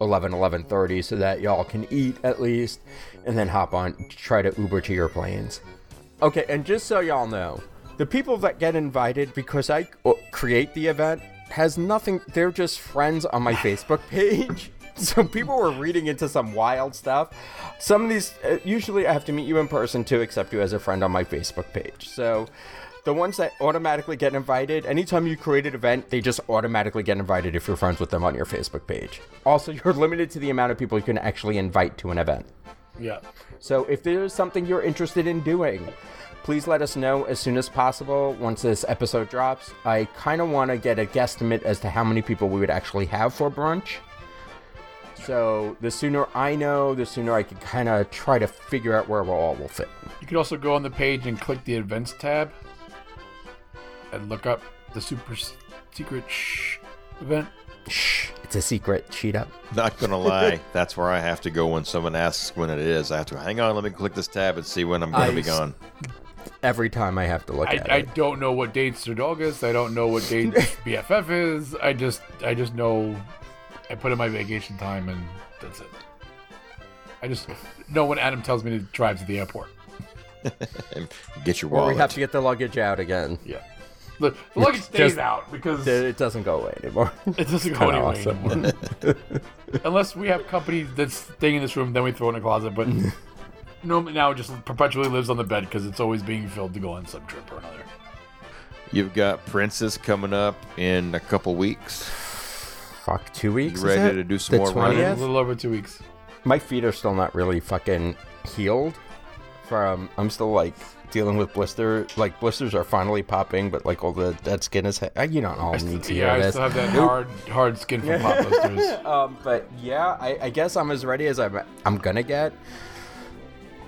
11 11:30 so that y'all can eat at least and then hop on try to Uber to your planes. Okay, and just so y'all know, the people that get invited because I uh, create the event has nothing they're just friends on my Facebook page. So people were reading into some wild stuff. Some of these, uh, usually I have to meet you in person to accept you as a friend on my Facebook page. So the ones that automatically get invited, anytime you create an event, they just automatically get invited if you're friends with them on your Facebook page. Also, you're limited to the amount of people you can actually invite to an event. Yeah. So if there's something you're interested in doing, please let us know as soon as possible once this episode drops. I kind of want to get a guesstimate as to how many people we would actually have for brunch. So the sooner I know, the sooner I can kind of try to figure out where we all will fit. You can also go on the page and click the events tab and look up the super secret shh event. Shh, it's a secret. Cheat up. Not gonna lie, that's where I have to go when someone asks when it is. I have to hang on, let me click this tab and see when I'm gonna I be s- gone. Every time I have to look I, at I it. don't know what dates are August. I don't know what date BFF is. I just I just know I put in my vacation time and that's it. I just know when Adam tells me to drive to the airport. And get your Or we have to get the luggage out again. Yeah. The, the luggage stays Just- out because It doesn't go away anymore. it doesn't go kinda anywhere awesome. anymore. Unless we have company that's staying in this room, then we throw it in a closet. But no, now it just perpetually lives on the bed because it's always being filled to go on some trip or another. You've got Princess coming up in a couple weeks. Fuck, two weeks. You is ready it? to do some The more running? A little over two weeks. My feet are still not really fucking healed. From I'm still like dealing with blister. Like blisters are finally popping, but like all the dead skin is. uh, You don't all need to hear yeah, I still have that hard, hard skin from pop blisters. Um, but yeah, I, I guess I'm as ready as I'm, I'm gonna get.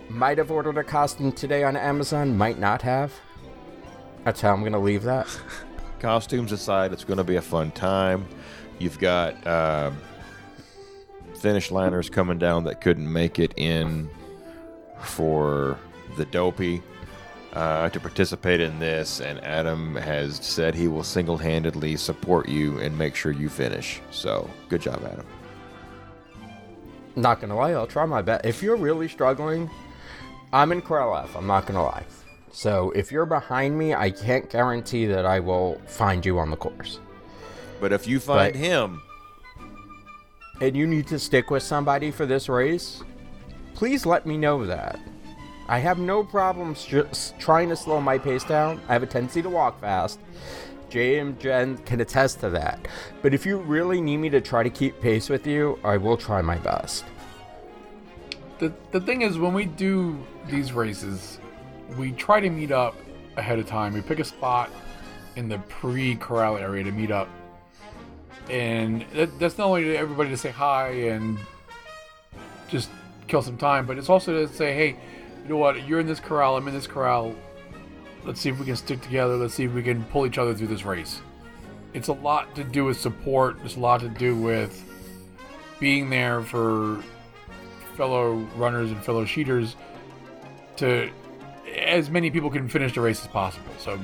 Might have ordered a costume today on Amazon, might not have. That's how I'm gonna leave that. Costumes aside, it's going to be a fun time. You've got um finish liners coming down that couldn't make it in for the Dopey uh, to participate in this, and Adam has said he will single-handedly support you and make sure you finish. So, good job, Adam. Not gonna lie, I'll try my best. If you're really struggling, I'm in Corel I'm not gonna lie. So if you're behind me, I can't guarantee that I will find you on the course. But if you find But- him, and you need to stick with somebody for this race, please let me know that. I have no problems just trying to slow my pace down. I have a tendency to walk fast. Jay and Jen can attest to that. But if you really need me to try to keep pace with you, I will try my best. The, the thing is, when we do these races, we try to meet up ahead of time. We pick a spot in the pre corral area to meet up. And that, that's not only to everybody to say hi and just kill some time, but it's also to say, hey, you know what? You're in this corral. I'm in this corral. Let's see if we can stick together. Let's see if we can pull each other through this race. It's a lot to do with support. It's a lot to do with being there for fellow runners and fellow cheaters to as many people can finish the race as possible. So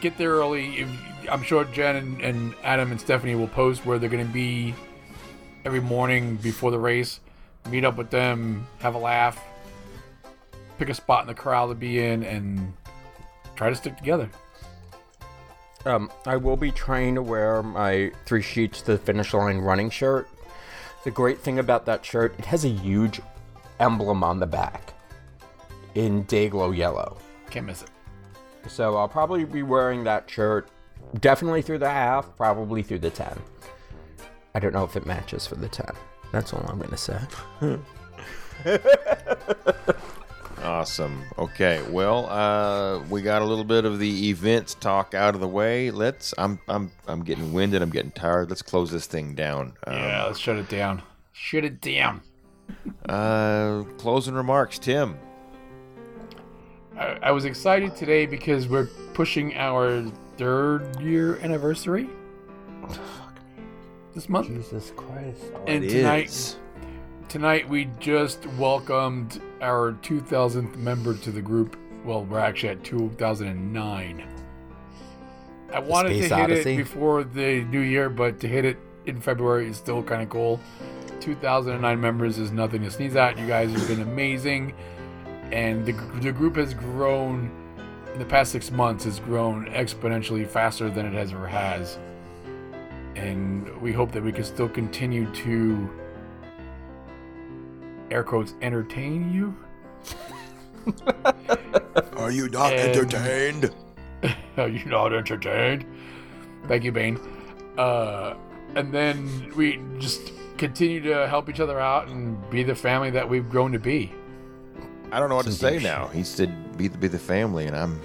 get there early. If, I'm sure Jen and, and Adam and Stephanie will post where they're going to be every morning before the race. Meet up with them, have a laugh, pick a spot in the corral to be in, and try to stick together. Um, I will be trying to wear my three sheets to the finish line running shirt. The great thing about that shirt, it has a huge emblem on the back in Day-Glo yellow. Can't miss it. So I'll probably be wearing that shirt definitely through the half, probably through the 10. I don't know if it matches for the 10. That's all I'm going to say. Awesome. Okay. Well, uh, we got a little bit of the events talk out of the way. Let's. I'm. I'm. I'm getting winded. I'm getting tired. Let's close this thing down. Um, Yeah, let's shut it down. Shut it down. Uh, closing remarks, Tim. I, I was excited today because we're pushing our third year anniversary this month. Jesus Christ. Oh, and It tonight, is. tonight we just welcomed our 2000th member to the group. Well, we're actually at 2009. I wanted to hit Odyssey? it before the new year, but to hit it in February is still kind of cool. 2009 members is nothing to sneeze at. You guys have been amazing, and the, the group has grown in the past six months. Has grown exponentially faster than it has ever has, and we hope that we can still continue to air quotes entertain you. Are you not And- entertained? Are you not entertained? Thank you, Bane. Uh, and then we just continue to help each other out and be the family that we've grown to be. I don't know what to say now. He said, "Be the be the family," and I'm,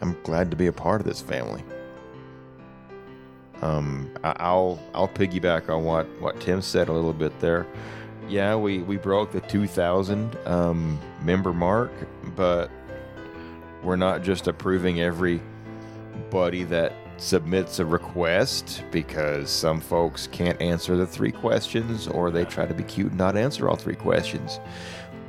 I'm glad to be a part of this family. Um, I, I'll I'll piggyback on what what Tim said a little bit there. Yeah, we we broke the 2,000 um, member mark, but we're not just approving everybody that submits a request because some folks can't answer the three questions or they try to be cute and not answer all three questions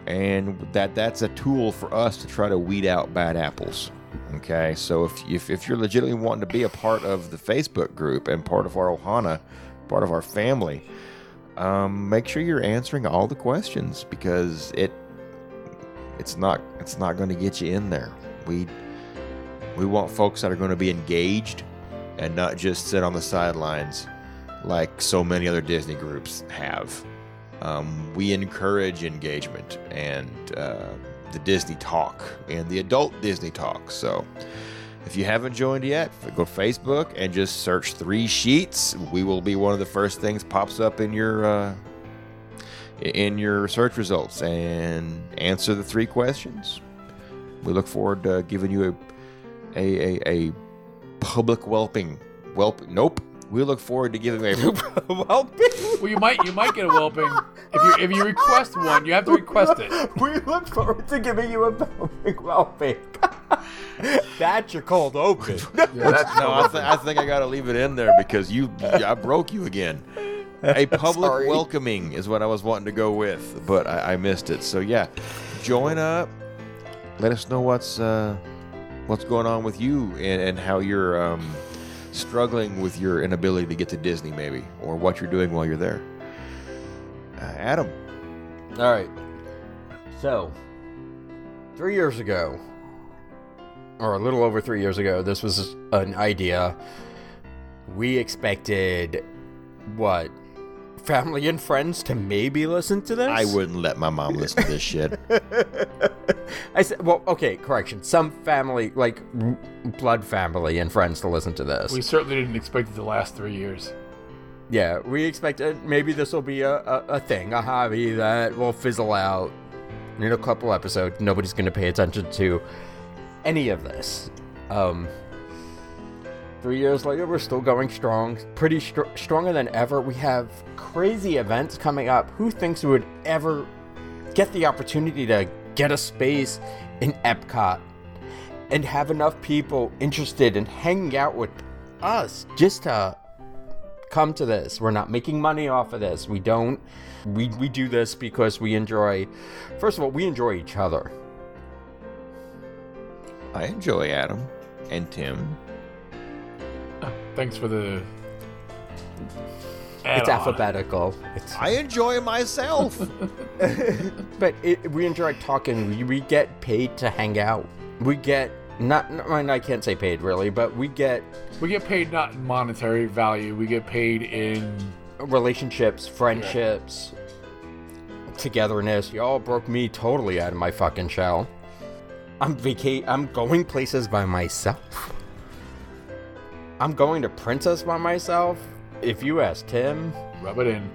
and that that's a tool for us to try to weed out bad apples okay? So if, if, if you're legitimately wanting to be a part of the facebook group and part of our ohana part of our family um, make sure you're answering all the questions because it it's not it's not going to get you in there. We we want folks that are going to be engaged and not just sit on the sidelines like so many other disney groups have um, we encourage engagement and uh, the Disney Talk and the adult Disney Talk. So if you haven't joined yet, go to Facebook and just search Three Sheets. We will be one of the first things pops up in your uh, in your search results and answer the three questions. We look forward to giving you a a, a, a public whelping. Whelp. Nope. We look forward to giving a well, Well, you might you might get a whelping if you if you request one. You have to request it. we look forward to giving you a big well-being. That's your cold open. Yeah, that's No, I, th- I think I got to leave it in there because you, I broke you again. A public Sorry. welcoming is what I was wanting to go with, but I, I missed it. So yeah, join up. Let us know what's uh, what's going on with you and, and how you're um, struggling with your inability to get to Disney, maybe, or what you're doing while you're there. Uh, Adam, All right. So, three years ago, or a little over three years ago, this was an idea. We expected what? Family and friends to maybe listen to this? I wouldn't let my mom listen to this shit. I said, well, okay, correction. Some family, like blood family and friends, to listen to this. we certainly didn't expect it to last three years. Yeah, we expected maybe this will be a, a, a thing, a hobby that will fizzle out in a couple episodes. Nobody's going to pay attention to any of this. Um, Three years later, we're still going strong, pretty str- stronger than ever. We have crazy events coming up. Who thinks we would ever get the opportunity to get a space in Epcot and have enough people interested in hanging out with us just to come to this. We're not making money off of this. We don't. We, we do this because we enjoy, first of all, we enjoy each other. I enjoy Adam and Tim. Uh, thanks for the. It's add-on. alphabetical. It's, I enjoy myself. but it, we enjoy talking. We, we get paid to hang out. We get not. I I can't say paid really, but we get We get paid not in monetary value. We get paid in. relationships, friendships, togetherness. Y'all broke me totally out of my fucking shell. I'm vaca- I'm going places by myself. I'm going to Princess by myself. If you ask Tim, Rub it in.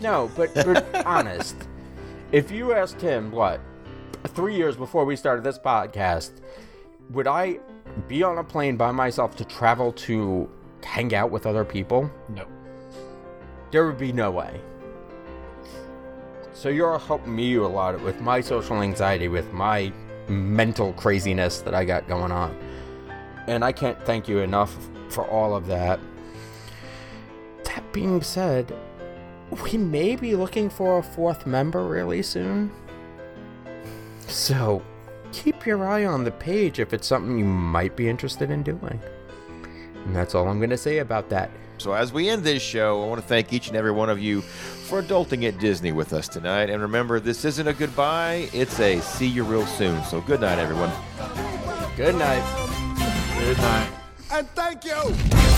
no, but, but honest. If you asked him what three years before we started this podcast, would I be on a plane by myself to travel to hang out with other people? No. There would be no way. So you're helping me a lot with my social anxiety, with my mental craziness that I got going on. And I can't thank you enough for all of that. That being said, we may be looking for a fourth member really soon. So keep your eye on the page if it's something you might be interested in doing. And that's all I'm going to say about that. So, as we end this show, I want to thank each and every one of you for adulting at Disney with us tonight. And remember, this isn't a goodbye, it's a see you real soon. So, good night, everyone. Good night. Good night. And thank you!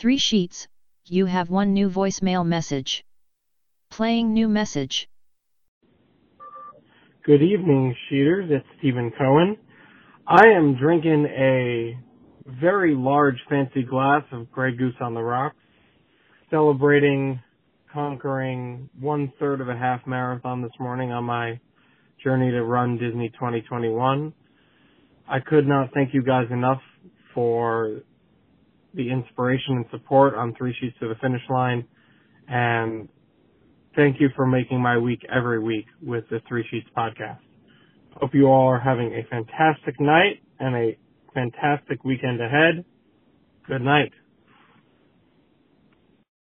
Three sheets, you have one new voicemail message. Playing new message. Good evening, Sheeters. It's Stephen Cohen. I am drinking a very large fancy glass of Grey Goose on the Rocks, celebrating conquering one third of a half marathon this morning on my journey to run Disney 2021. I could not thank you guys enough for the inspiration and support on Three Sheets to the Finish Line, and thank you for making my week every week with the Three Sheets podcast. Hope you all are having a fantastic night and a fantastic weekend ahead. Good night.